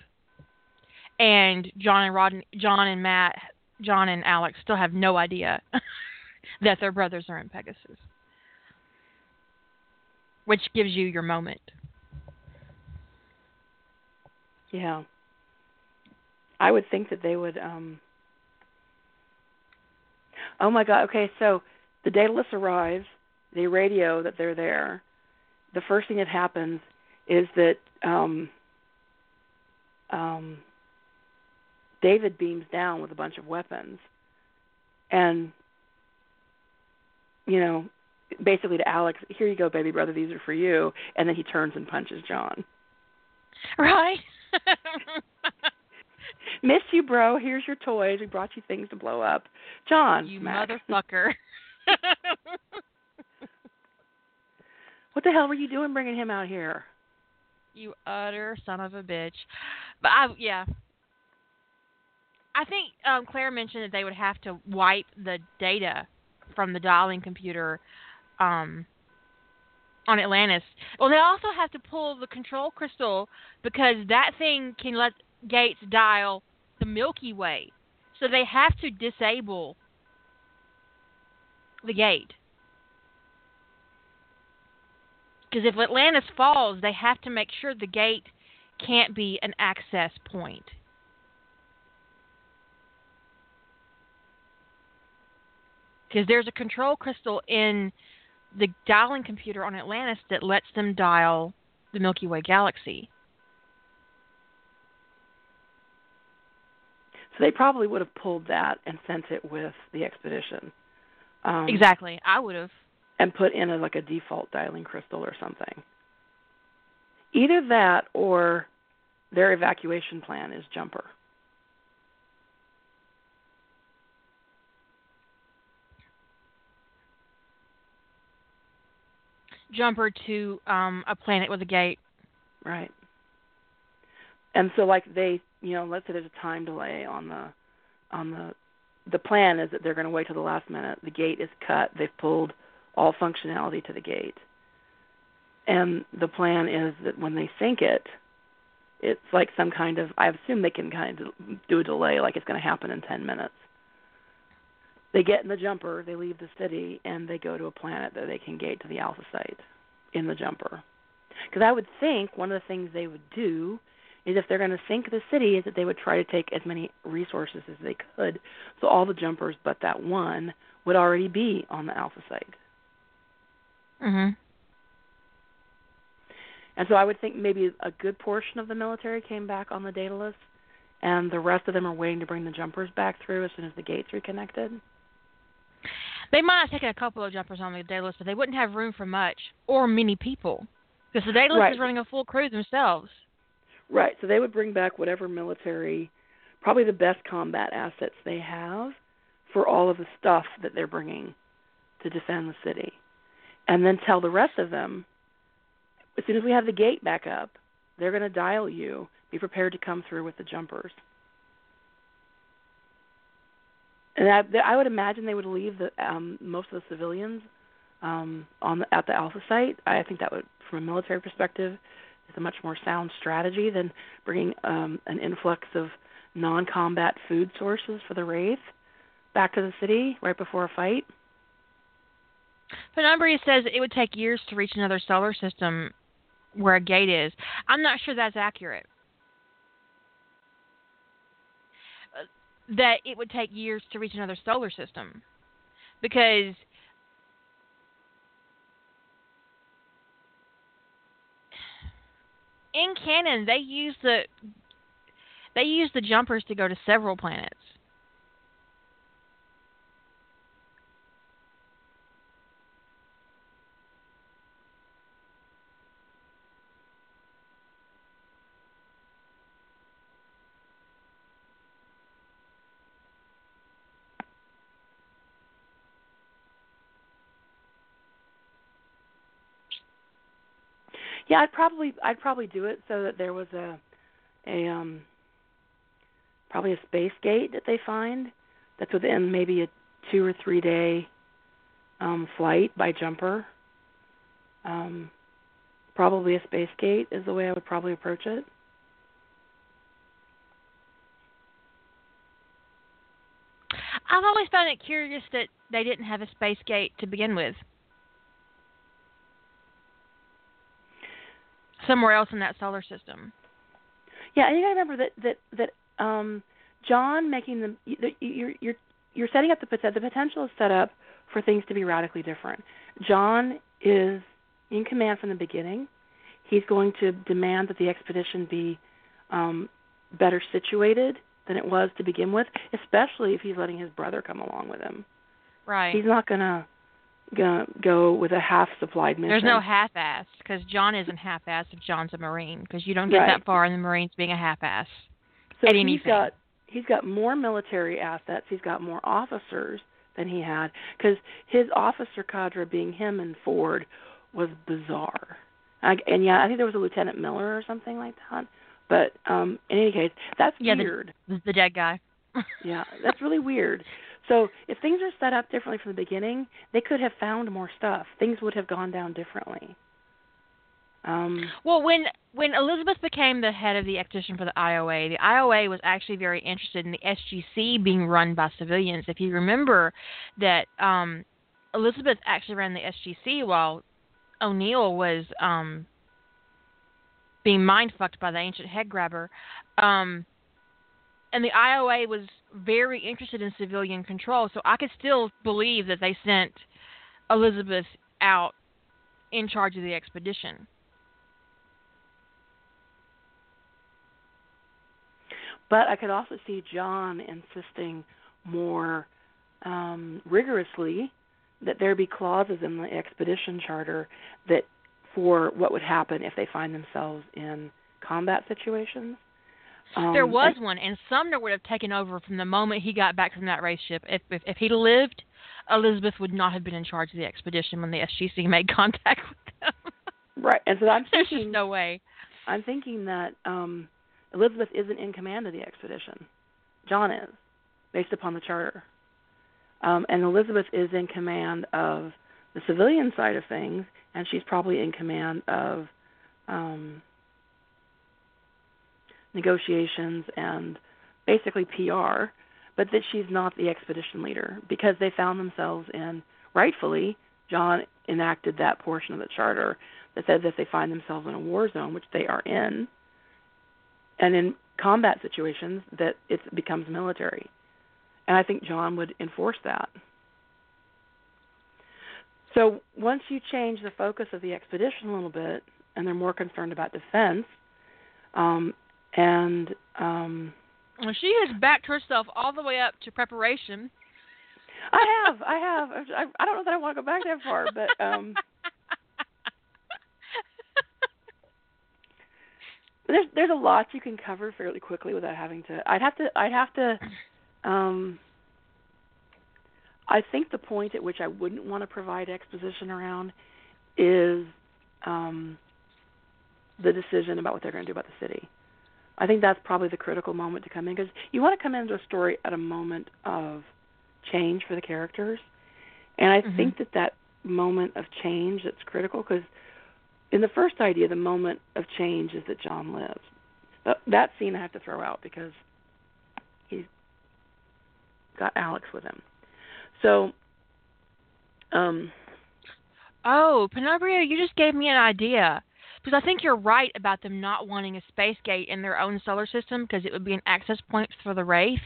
and John and Rod, John and Matt, John and Alex still have no idea that their brothers are in Pegasus, which gives you your moment. Yeah. I would think that they would um Oh my god, okay, so the Daedalus arrives, they radio that they're there. The first thing that happens is that um um David beams down with a bunch of weapons and you know, basically to Alex, here you go, baby brother, these are for you and then he turns and punches John. Right? Miss you, bro. Here's your toys. We brought you things to blow up. John, you Mac, motherfucker. what the hell were you doing bringing him out here? you utter son of a bitch. But I yeah. I think um Claire mentioned that they would have to wipe the data from the dialing computer um on Atlantis. Well, they also have to pull the control crystal because that thing can let Gates dial the Milky Way. So they have to disable the gate. Because if Atlantis falls, they have to make sure the gate can't be an access point. Because there's a control crystal in the dialing computer on Atlantis that lets them dial the Milky Way galaxy. So they probably would have pulled that and sent it with the expedition. Um, exactly. I would have. And put in a, like a default dialing crystal or something. Either that or their evacuation plan is jumper. Jumper to um, a planet with a gate. Right. And so like they, you know, let's say there's a time delay on the on the the plan is that they're going to wait till the last minute. The gate is cut. They've pulled all functionality to the gate. And the plan is that when they sync it, it's like some kind of I assume they can kind of do a delay like it's going to happen in 10 minutes. They get in the jumper, they leave the city and they go to a planet that they can gate to the alpha site in the jumper. Because I would think one of the things they would do is if they're going to sink the city, is that they would try to take as many resources as they could, so all the jumpers but that one would already be on the alpha site. Mhm. And so I would think maybe a good portion of the military came back on the Daedalus, and the rest of them are waiting to bring the jumpers back through as soon as the gates reconnected. They might have taken a couple of jumpers on the Daedalus, but they wouldn't have room for much or many people because the Daedalus Right. is running a full crew themselves. Right. So they would bring back whatever military, probably the best combat assets they have for all of the stuff that they're bringing to defend the city. And then tell the rest of them as soon as we have the gate back up, they're going to dial you. Be prepared to come through with the jumpers. And I, I would imagine they would leave the um, most of the civilians um, on the, at the Alpha site. I think that would, from a military perspective, is a much more sound strategy than bringing um, an influx of non-combat food sources for the Wraith back to the city right before a fight. Penumbra says it would take years to reach another solar system where a gate is. I'm not sure that's accurate. Uh, That it would take years to reach another solar system. Because in canon they use the they use the jumpers to go to several planets. Yeah, I'd probably I'd probably do it so that there was a a um probably a space gate that they find that's within maybe a two or three day um flight by jumper. Um probably a space gate is the way I would probably approach it. I've always found it curious that they didn't have a space gate to begin with. Somewhere else in that solar system. Yeah, and you got to remember that that that um, John making them you're you're you're setting up the pot the potential is set up for things to be radically different. John is in command from the beginning. He's going to demand that the expedition be um, better situated than it was to begin with, especially if he's letting his brother come along with him. Right. He's not gonna gonna go with a half supplied mission. There's no half-ass because John isn't half-ass if John's a Marine because you don't get right. that far in the Marines being a half-ass. So at he's anything. got he's got more military assets. He's got more officers than he had because his officer cadre being him and Ford was bizarre. I, and yeah, I think there was a Lieutenant Miller or something like that. But um in any case, that's Yeah, weird. The, the dead guy. yeah, that's really weird. So if things are set up differently from the beginning, they could have found more stuff. Things would have gone down differently. Um Well, when when Elizabeth became the head of the expedition for the IOA, the IOA was actually very interested in the SGC being run by civilians. If you remember that um, Elizabeth actually ran the SGC while O'Neill was um, being mind fucked by the ancient head grabber. Um, and the IOA was very interested in civilian control, so I could still believe that they sent Elizabeth out in charge of the expedition. But I could also see John insisting more um, rigorously that there be clauses in the expedition charter that for what would happen if they find themselves in combat situations. Um, there was one, and Sumner would have taken over from the moment he got back from that Wraith ship. If if, if he'd lived, Elizabeth would not have been in charge of the expedition when the SGC made contact with them. right, and so I'm There's just no way. I'm thinking that um, Elizabeth isn't in command of the expedition. John is, based upon the charter. Um, and Elizabeth is in command of the civilian side of things, and she's probably in command of um, negotiations and basically PR, but that she's not the expedition leader because they found themselves in, rightfully, John enacted that portion of the charter that that if they find themselves in a war zone, which they are in, and in combat situations, that it becomes military. And I think John would enforce that. So once you change the focus of the expedition a little bit, and they're more concerned about defense, um, and um, Well, she has backed herself all the way up to preparation. I have, I have. I, I don't know that I want to go back that far, but um, there's there's a lot you can cover fairly quickly without having to. I'd have to. I'd have to. Um, I think the point at which I wouldn't want to provide exposition around is um, the decision about what they're going to do about the city. I think that's probably the critical moment to come in because you want to come into a story at a moment of change for the characters, and I Mhm. think that that moment of change that's critical because in the first idea, the moment of change is that John lives. That, that scene I have to throw out because he's got Alex with him. So, um, Oh, Penobria, you just gave me an idea. Because I think you're right about them not wanting a space gate in their own solar system because it would be an access point for the Wraith.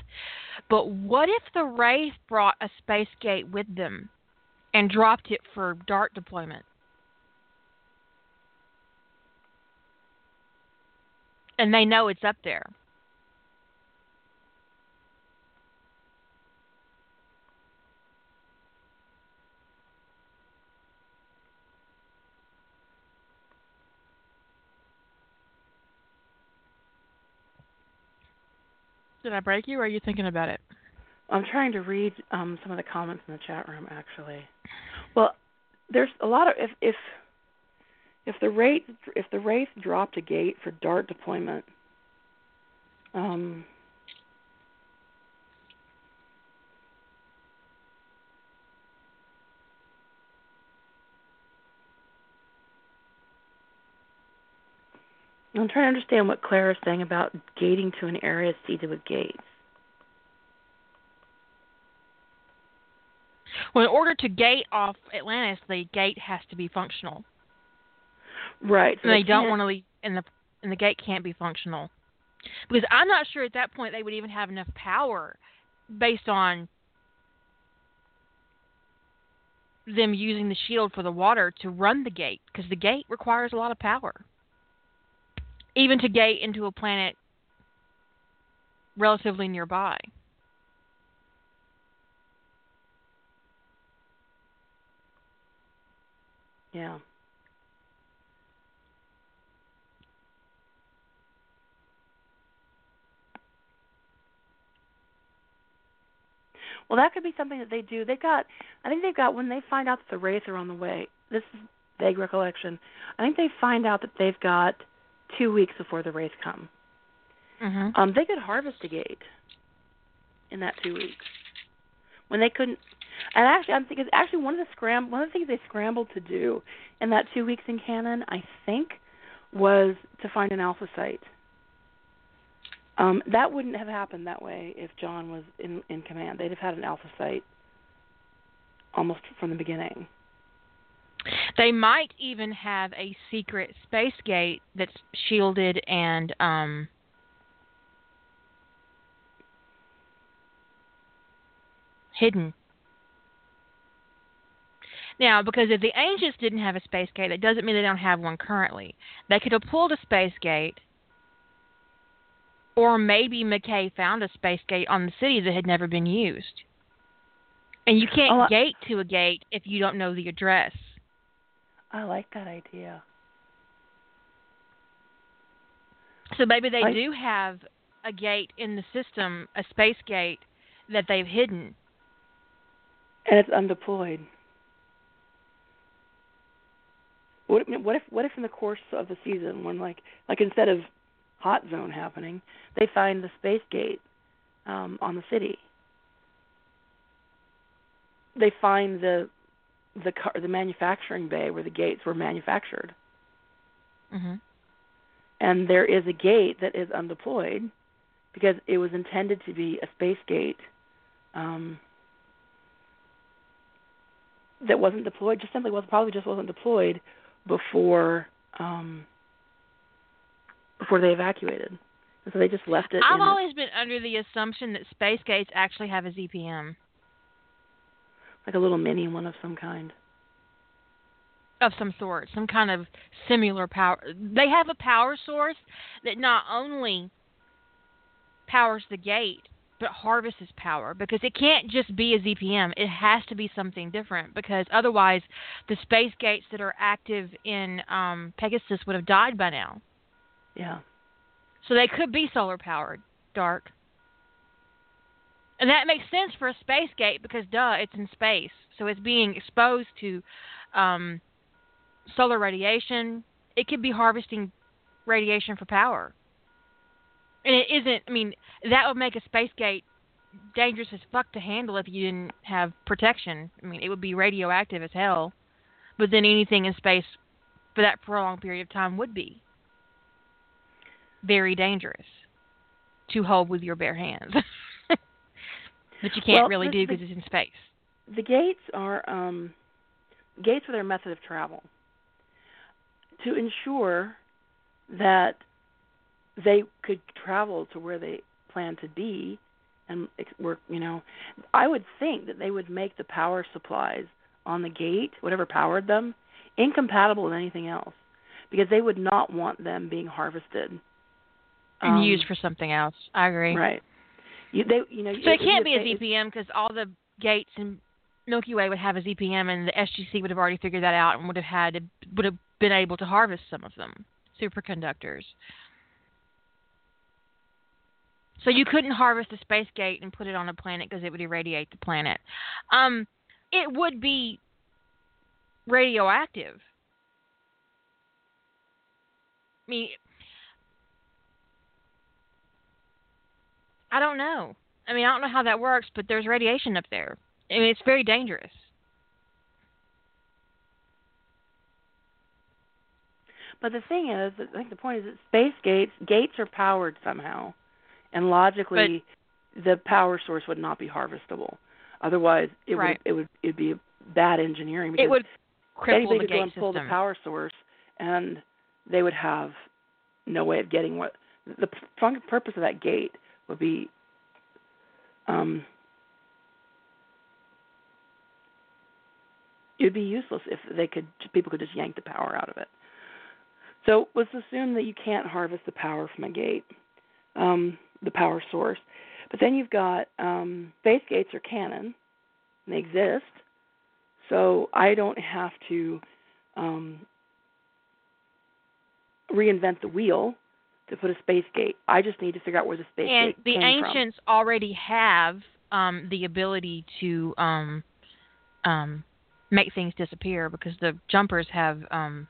But what if the Wraith brought a space gate with them and dropped it for dart deployment? And they know it's up there. Did I break you or are you thinking about it? I'm trying to read um, some of the comments in the chat room actually. Well, there's a lot of if if if the rate if the wraith dropped a gate for dart deployment, um, I'm trying to understand what Claire is saying about gating to an area seeded with gates. Well, in order to gate off Atlantis, the gate has to be functional. Right. So and they, they don't want to leave, and the and the gate can't be functional because I'm not sure at that point they would even have enough power based on them using the shield for the water to run the gate because the gate requires a lot of power even to gate into a planet relatively nearby. Yeah. Well, that could be something that they do. They've got, I think they've got when they find out that the wraith are on the way. This is vague recollection. I think they find out that they've got two weeks before the wraith come. Mm-hmm. Um, they could harvest a gate in that two weeks when they couldn't. And actually, I'm thinking actually one of the scram one of the things they scrambled to do in that two weeks in canon, I think, was to find an alpha site. Um, that wouldn't have happened that way if John was in in command. They'd have had an alpha site almost from the beginning. They might even have a secret space gate that's shielded and um hidden. Now, because if the ancients didn't have a space gate, that doesn't mean they don't have one currently. They could have pulled a space gate, or maybe McKay found a space gate on the city that had never been used. And you can't oh, gate to a gate if you don't know the address. I like that idea. So maybe they I, do have a gate in the system, a space gate that they've hidden. And it's undeployed. What, what if what if in the course of the season, when like like instead of hot zone happening, they find the space gate um, on the city. They find the the car, the manufacturing bay where the gates were manufactured. Mm-hmm. And there is a gate that is undeployed because it was intended to be a space gate um, that wasn't deployed. Just simply was probably just wasn't deployed before um, before they evacuated. And so they just left it. I've always the, been under the assumption that space gates actually have a ZPM like a little mini one of some kind. Of some sort, some kind of similar power. They have a power source that not only powers the gate, but harvests power because it can't just be a ZPM. It has to be something different because otherwise, the space gates that are active in um, Pegasus would have died by now. Yeah. So they could be solar powered, dark. And that makes sense for a space gate because, duh, it's in space. So it's being exposed to um, solar radiation. It could be harvesting radiation for power. And it isn't, I mean, that would make a space gate dangerous as fuck to handle if you didn't have protection. I mean, it would be radioactive as hell. But then anything in space for that prolonged period of time would be very dangerous to hold with your bare hands. But you can't well, really do because it's in space. The gates are um, gates are their method of travel to ensure that they could travel to where they plan to be and work. You know, I would think that they would make the power supplies on the gate, whatever powered them, incompatible with anything else, because they would not want them being harvested and um, used for something else. I agree. Right. You, they, you know, so it can't be a ZPM because all the gates in Milky Way would have a ZPM, and the SGC would have already figured that out and would have had would have been able to harvest some of them superconductors. So you couldn't harvest a space gate and put it on a planet because it would irradiate the planet. Um, it would be radioactive. mean, I don't know. I mean, I don't know how that works, but there's radiation up there. I mean, it's very dangerous. But the thing is, I think the point is that space gates gates are powered somehow, and logically, but, the power source would not be harvestable. Otherwise, it right. would it would it would be bad engineering. Because it would cripple anybody the could go and system. pull the power source, and they would have no way of getting what the purpose of that gate would be. Um, it would be useless if they could people could just yank the power out of it. So let's assume that you can't harvest the power from a gate, um, the power source. But then you've got um, space gates or canon, and they exist. So I don't have to um, reinvent the wheel to put a space gate. I just need to figure out where the space gate and the ancients already have um, the ability to um, um, make things disappear because the jumpers have um,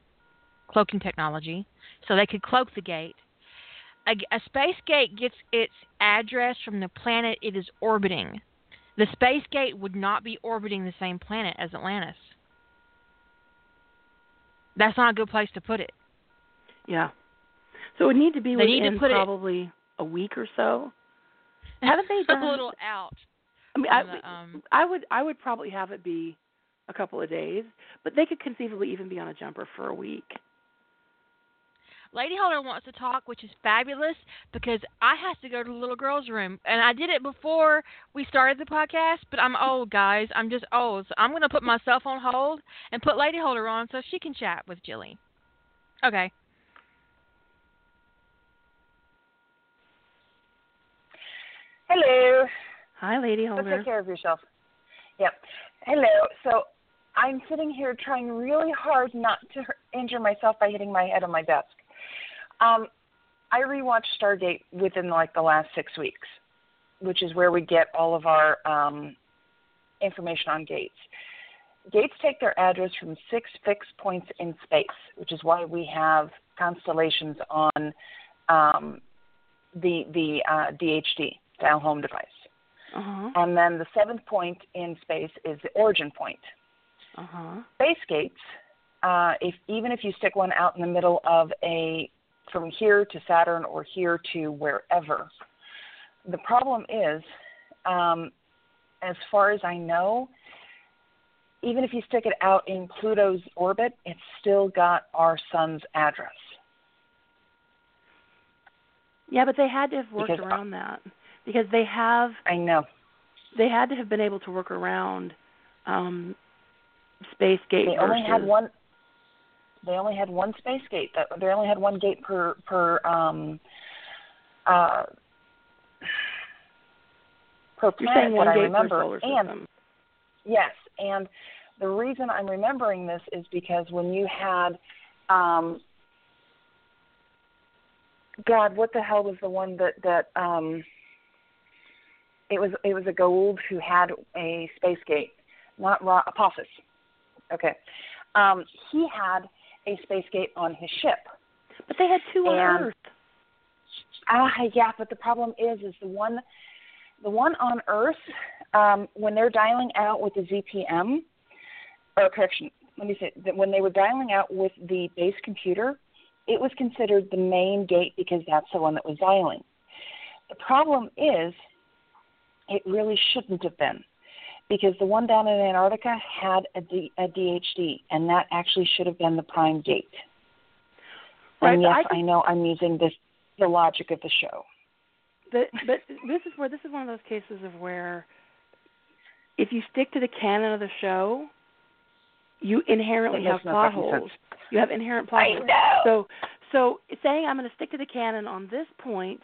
cloaking technology, so they could cloak the gate. A, a space gate gets its address from the planet it is orbiting. The space gate would not be orbiting the same planet as Atlantis. That's not a good place to put it. Yeah. So it would need to be They within need to put it- probably a week or so. Haven't they done a little out? I mean, I, the, um, I would I would probably have it be a couple of days, but they could conceivably even be on a jumper for a week. Lady Holder wants to talk, which is fabulous because I have to go to the little girl's room, and I did it before we started the podcast. But I'm old, guys. I'm just old, so I'm going to put myself on hold and put Lady Holder on so she can chat with Jilly. Okay. Hello. Hi, Lady So Holder. take care of yourself. Yep. Hello. So I'm sitting here trying really hard not to injure myself by hitting my head on my desk. Um, I rewatched Stargate within like the last six weeks, which is where we get all of our um, information on gates. Gates take their address from six fixed points in space, which is why we have constellations on um, the the uh, DHD dial home device. Uh-huh. And then the seventh point in space is the origin point. Uh-huh. Space gates, uh, if even if you stick one out in the middle of a from here to Saturn or here to wherever, the problem is, um, as far as I know, even if you stick it out in Pluto's orbit, it's still got our sun's address. Yeah, but they had to have worked Because- around that because they have I know. they had to have been able to work around um space gate They only versus had one. They only had one space gate. That they only had one gate per per um, uh, per You're saying one that I gate remember. per solar and yes, and the reason I'm remembering this is because when you had, um, God, what the hell was the one that that um, it was it was a Goa'uld who had a space gate, not Ra- Apophis. Okay, um, he had a space gate on his ship. But they had two on and- Earth. Ah, yeah, but the problem is, is the one, the one on Earth, um, when they're dialing out with the ZPM, or correction, let me say that when they were dialing out with the base computer, it was considered the main gate because that's the one that was dialing. The problem is, it really shouldn't have been, because the one down in Antarctica had a, D, a DHD, and that actually should have been the prime gate. Right, and yes, I I, know I'm using this the logic of the show. But but this is where this is one of those cases of where if you stick to the canon of the show, you inherently have no plot holes. You have inherent plot I holes. know. So so saying I'm going to stick to the canon on this point,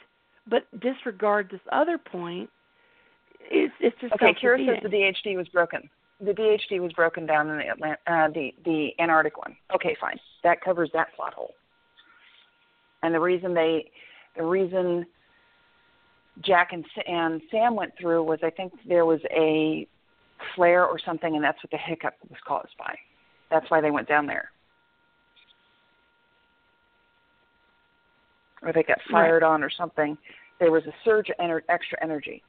but disregard this other point, it's just Okay, Kira says the DHD was broken. The DHD was broken down in the Atlant- uh, the the Antarctic one. Okay, fine. That covers that plot hole. And the reason they, the reason Jack and and Sam went through was I think there was a flare or something, and that's what the hiccup was caused by. That's why they went down there. or they got fired right. on or something, there was a surge of ener- extra energy.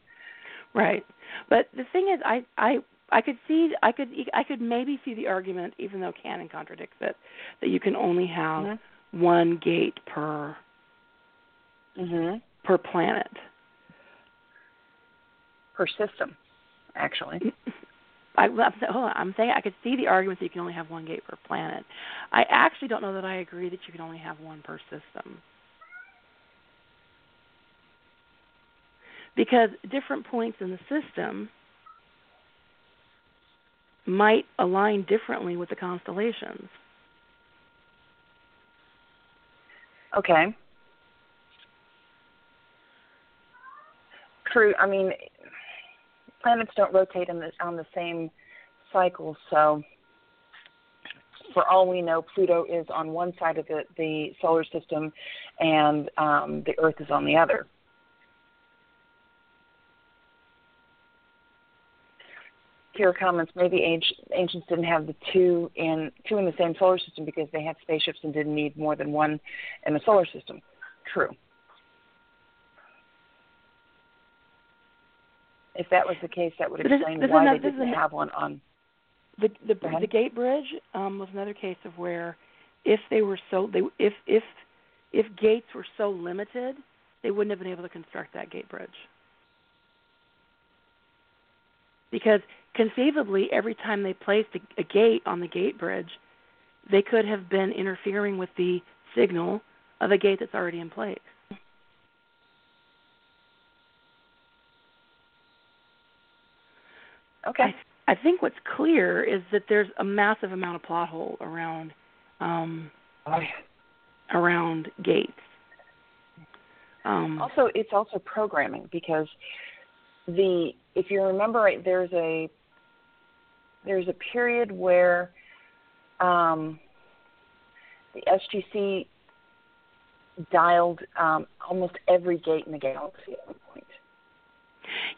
Right. But the thing is, I I I could see I could I could maybe see the argument, even though canon contradicts it, that you can only have mm-hmm. one gate per mm-hmm. per planet per system, actually. I, I'm, hold on, I'm saying I could see the argument that you can only have one gate per planet. I actually don't know that I agree that you can only have one per system. Because different points in the system might align differently with the constellations. Okay. True. I mean, planets don't rotate the, on the same cycle, so for all we know, Pluto is on one side of the, the solar system, and um, the Earth is on the other. Here comments maybe ancient ancients didn't have the two in two in the same solar system because they had spaceships and didn't need more than one in the solar system. True. If that was the case, that would explain this, why they didn't have one on. The the, the gate bridge um, was another case of where, if they were so they if if if gates were so limited, they wouldn't have been able to construct that gate bridge. Because conceivably, every time they placed a, a gate on the gate bridge, they could have been interfering with the signal of a gate that's already in place. Okay. I, I think what's clear is that there's a massive amount of plot hole around um, oh, yeah. around gates. Um, also, it's also programming because the if you remember right, there's a there's a period where um, the SGC dialed um, almost every gate in the galaxy at one point.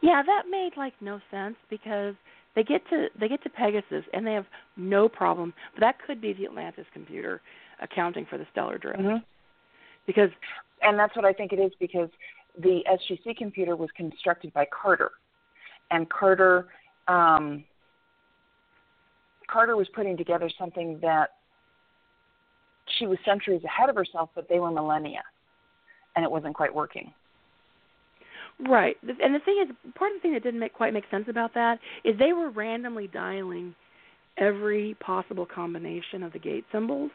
Yeah, that made like no sense because they get to they get to Pegasus and they have no problem. But that could be the Atlantis computer accounting for the stellar drift. Mm-hmm. Because and that's what I think it is because the SGC computer was constructed by Carter, and Carter um, Carter was putting together something that she was centuries ahead of herself, but they were millennia, and it wasn't quite working. Right, and the thing is, part of the thing that didn't make, quite make sense about that is they were randomly dialing every possible combination of the gate symbols,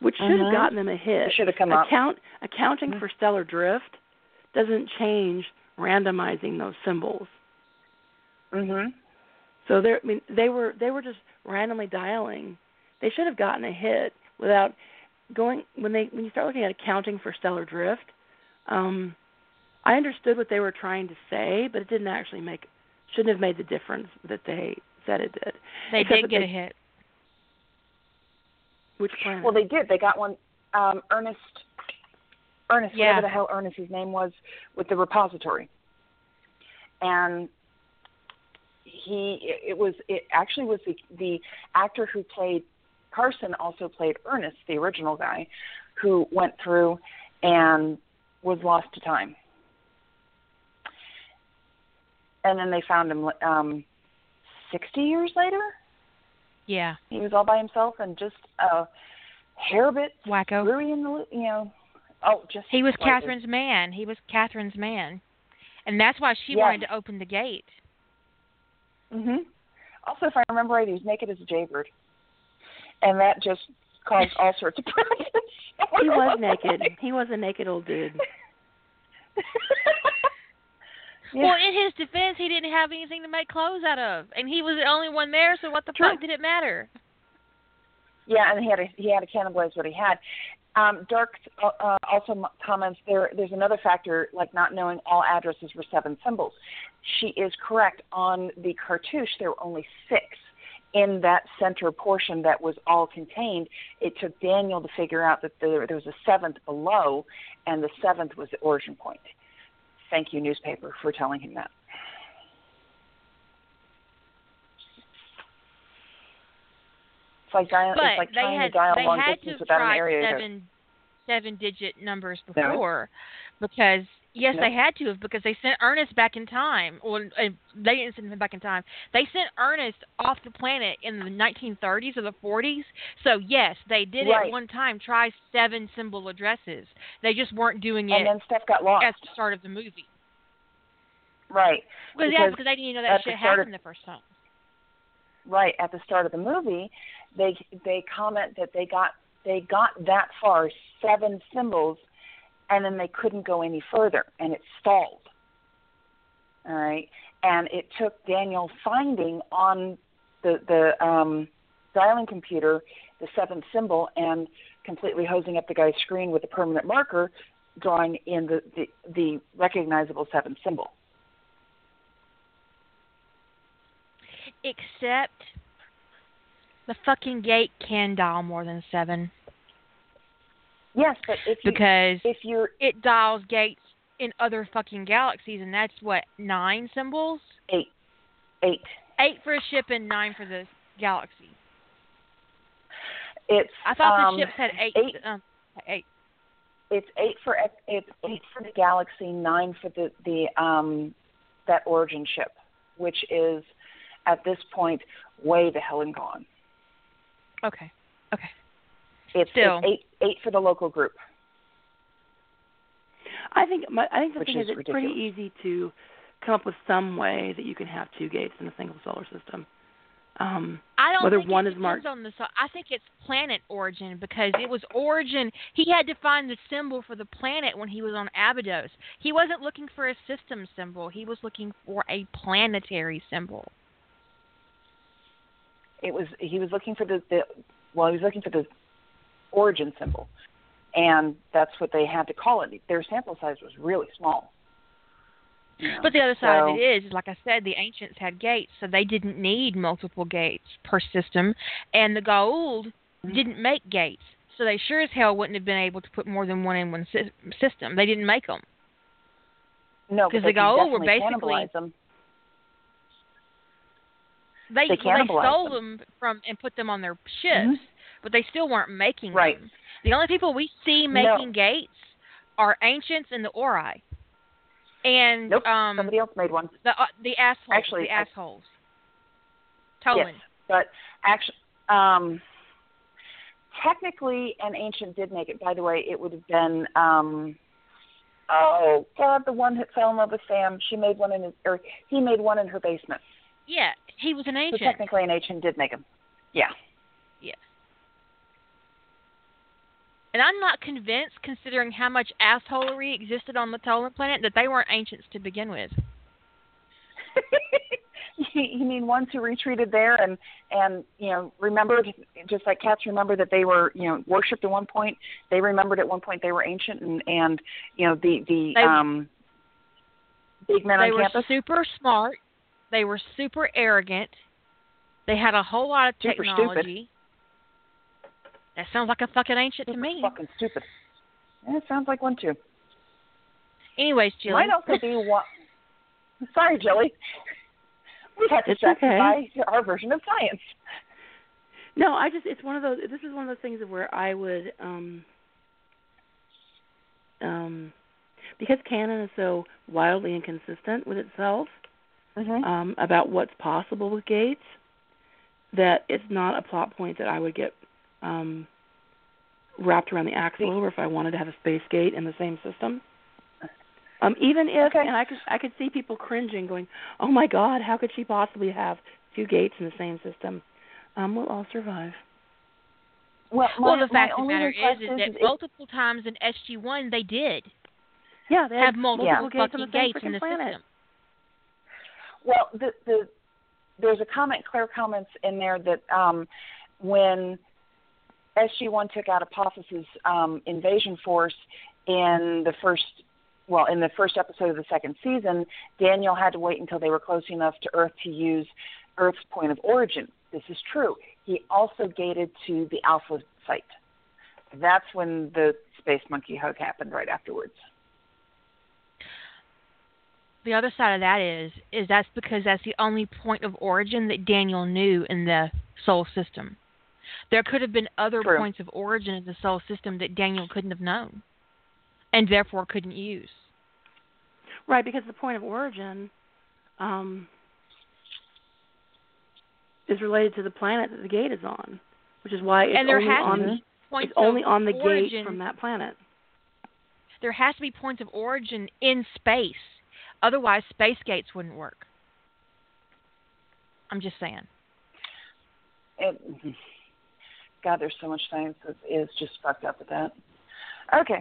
which should mm-hmm. have gotten them a hit. It should have come Account, up. Accounting mm-hmm. for stellar drift doesn't change randomizing those symbols. Mhm. So they I mean they were they were just randomly dialing. They should have gotten a hit without going when they when you start looking at accounting for stellar drift. Um, I understood what they were trying to say, but it didn't actually make shouldn't have made the difference that they said it did. They Except did get they, a hit. Which planet? Well, they did. They got one. Um, Ernest, Ernest, yeah. whatever the hell Ernest's name was, with the repository, and he it was it actually was the the actor who played Carson also played Ernest, the original guy, who went through and was lost to time. And then they found him um 60 years later. Yeah. He was all by himself and just a hair bit wacko. Screwy in the you know. Oh, just he was. Catherine's man. He was Catherine's man, and that's why she yes. wanted to open the gate. Mhm. Also, if I remember right, he was naked as a jaybird, and that just caused all sorts of problems. he was naked. He was a naked old dude. yeah. Well, in his defense, he didn't have anything to make clothes out of, and he was the only one there. So what the True. fuck did it matter? Yeah, and he had a, he had to cannibalize what he had. Um, Dark uh, uh, also comments there. There's another factor, like not knowing all addresses were seven symbols. She is correct. On the cartouche, there were only six in that center portion that was all contained. It took Daniel to figure out that there, there was a seventh below, and the seventh was the origin point. Thank you, newspaper, for telling him that. It's like, dial, but it's like trying had, to dial long distance without an area seven seven digit numbers No. before because yes No. they had to have because they sent Ernest back in time or uh, they didn't send him back in time they sent Ernest off the planet in the 1930s or the 40s so yes they did Right. at one time try seven symbol addresses they just weren't doing it and then stuff got lost. at the start of the movie right. because, yeah Because they didn't know at that shit start of- happened the first time right at the start of the movie they they comment that they got they got that far seven symbols and then they couldn't go any further and it stalled. All right? And it took daniel finding on the the um dialing computer the seventh symbol and completely hosing up the guy's screen with a permanent marker drawing in the the, the recognizable seventh symbol. Except the fucking gate can dial more than seven yes but if you because if you're it dials gates in other fucking galaxies, and that's what nine symbols, eight eight eight for a ship and nine for the galaxy. it's I thought um, the ships had eight. eight Um, eight. it's eight for it's eight for the galaxy, nine for the the um that origin ship, which is at this point way the hell and gone. Okay. Okay. It's, Still. it's eight eight for the local group. I think my, I think the Which thing is is, it's pretty easy to come up with some way that you can have two gates in a single solar system. Um, I don't Whether think one it is depends marked- on the. I think it's planet origin because it was origin. He had to find the symbol for the planet when he was on Abydos. He wasn't looking for a system symbol. He was looking for a planetary symbol. It was he was looking for the, the well he was looking for the origin symbol, and that's what they had to call it. Their sample size was really small. But the other side of it is, like I said, the ancients had gates, so they didn't need multiple gates per system, and the Goa'uld Mhm. didn't make gates, so they sure as hell wouldn't have been able to put more than one in one sy- system. They didn't make them. no, 'cause but they the Goa'uld were basically- them. They They well, they stole them. from and put them on their ships, Mhm. But they still weren't making Right. them. The only people we see No. making gates are ancients and the Ori, and Nope, um somebody else made one. the uh, the assholes. Actually, the I- assholes. Tollan. Yes, but actually, um, technically, an ancient did make it. By the way, it would have been, um, oh God, the one that fell in love with Sam. She made one in his, or he made one in her basement. Yeah, he was an So ancient. technically, an ancient did make him. Yeah. And I'm not convinced, considering how much assholery existed on the Tollan planet, that they weren't ancients to begin with. you mean ones who retreated there and and you know remembered just like cats remember that they were you know worshipped at one point they remembered at one point they were ancient and and you know the the They- um big men they on were campus super smart. They were super arrogant. They had a whole lot of technology. That sounds like a fucking ancient to me. fucking stupid yeah, it sounds like one too Anyways, Jilly. might also be one sorry Jilly we have to It's okay. justify our version of science no, I just it's one of those. This is one of those things where I would um um because canon is so wildly inconsistent with itself mm-hmm. um about what's possible with gates that it's not a plot point that I would get um wrapped around the axle or if I wanted to have a space gate in the same system. Um, even if, Okay. and I could, I could see people cringing, going, "Oh my God, how could she possibly have two gates in the same system?" Um, we'll all survive. well, my, well, the fact of the matter is, request is is, that is multiple times in SG1 they did Yeah, they have multiple Yeah. gates on fucking the same gates in the planet. system. Well, the the there's a comment. Claire comments in there that um, when SG-1 took out Apophis' um, invasion force in the first, well, in the first episode of the second season, Daniel had to wait until they were close enough to Earth to use Earth's point of origin. This is true. He also gated to the Alpha site. That's when the space monkey hug happened right afterwards. The other side of that is, is that's because that's the only point of origin that Daniel knew in the Sol system. There could have been other True. points of origin in the solar system that Daniel couldn't have known, and therefore couldn't use. Right, because the point of origin um, is related to the planet that the gate is on, which is why it's and there only has on the, it's only on the origin. gate from that planet. There has to be points of origin in space, otherwise space gates wouldn't work. I'm just saying. It, God, there's so much science that is just fucked up with that. Okay.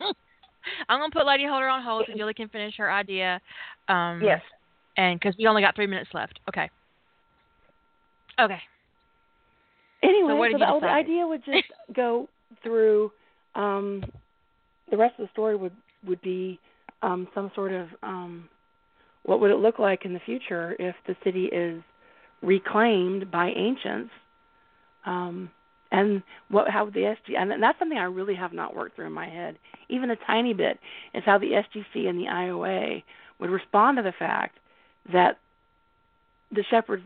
I'm gonna put Lady Holder on hold so Julie can finish her idea. Um, yes. And because we only got three minutes left. Okay. Okay. Anyway, what so did you the, the idea would just go through. Um, the rest of the story would would be um, some sort of um, what would it look like in the future if the city is reclaimed by ancients, um, and what how the SG and that's something I really have not worked through in my head, even a tiny bit, is how the SGC and the IOA would respond to the fact that the Sheppards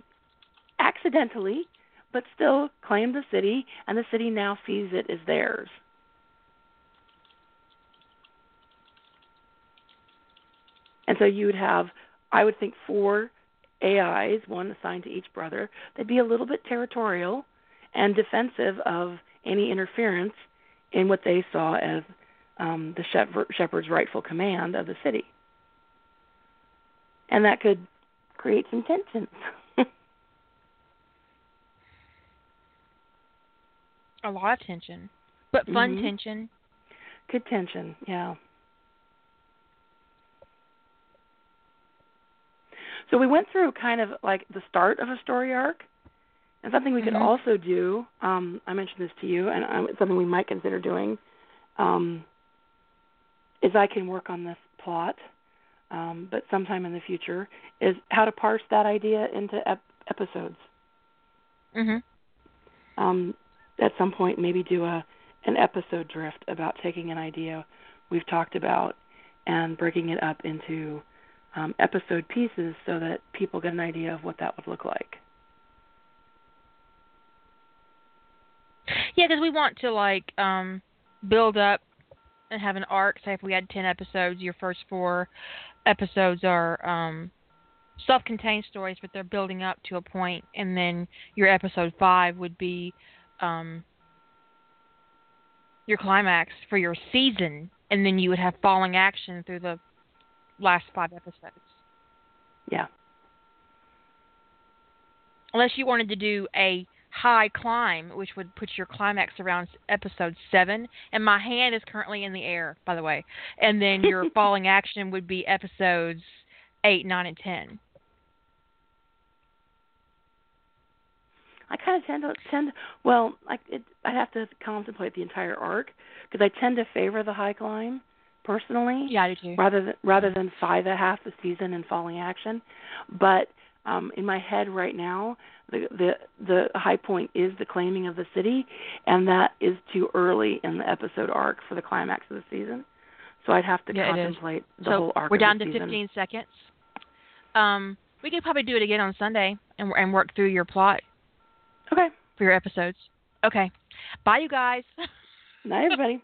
accidentally but still claimed the city, and the city now sees it as theirs. And so you would have, I would think, four AIs, one assigned to each brother. They'd be a little bit territorial and defensive of any interference in what they saw as um, the Sheppard's rightful command of the city. And that could create some tensions. A lot of tension, but fun Mhm. tension. Good tension, yeah. So we went through kind of like the start of a story arc, and something we could Mhm. also do. Um, I mentioned this to you, and um, it's something we might consider doing. Um, is I can work on this plot, um, but sometime in the future is how to parse that idea into ep- episodes. Mhm. um, at some point maybe do a an episode drift about taking an idea we've talked about and breaking it up into um, episode pieces so that people get an idea of what that would look like. Yeah, because we want to like um build up and have an arc. Say if we had ten episodes, your first four episodes are um self-contained stories, but they're building up to a point, and then your episode five would be um your climax for your season, and then you would have falling action through the last five episodes. Yeah. Unless you wanted to do a high climb, which would put your climax around episode seven. And my hand is currently in the air, by the way. And then your falling action would be episodes eight, nine, and ten. I kind of tend to tend well, like it, I have to contemplate the entire arc because I tend to favor the high climb personally. Yeah, I do too. rather than rather than five a half the season and falling action. But um, in my head right now, the the the high point is the claiming of the city, and that is too early in the episode arc for the climax of the season. So I'd have to Yeah, contemplate the so whole arc. we're of the down to season. 15 seconds. Um, we could probably do it again on Sunday and and work through your plot Okay. for your episodes. Okay. Bye, you guys. Night, everybody.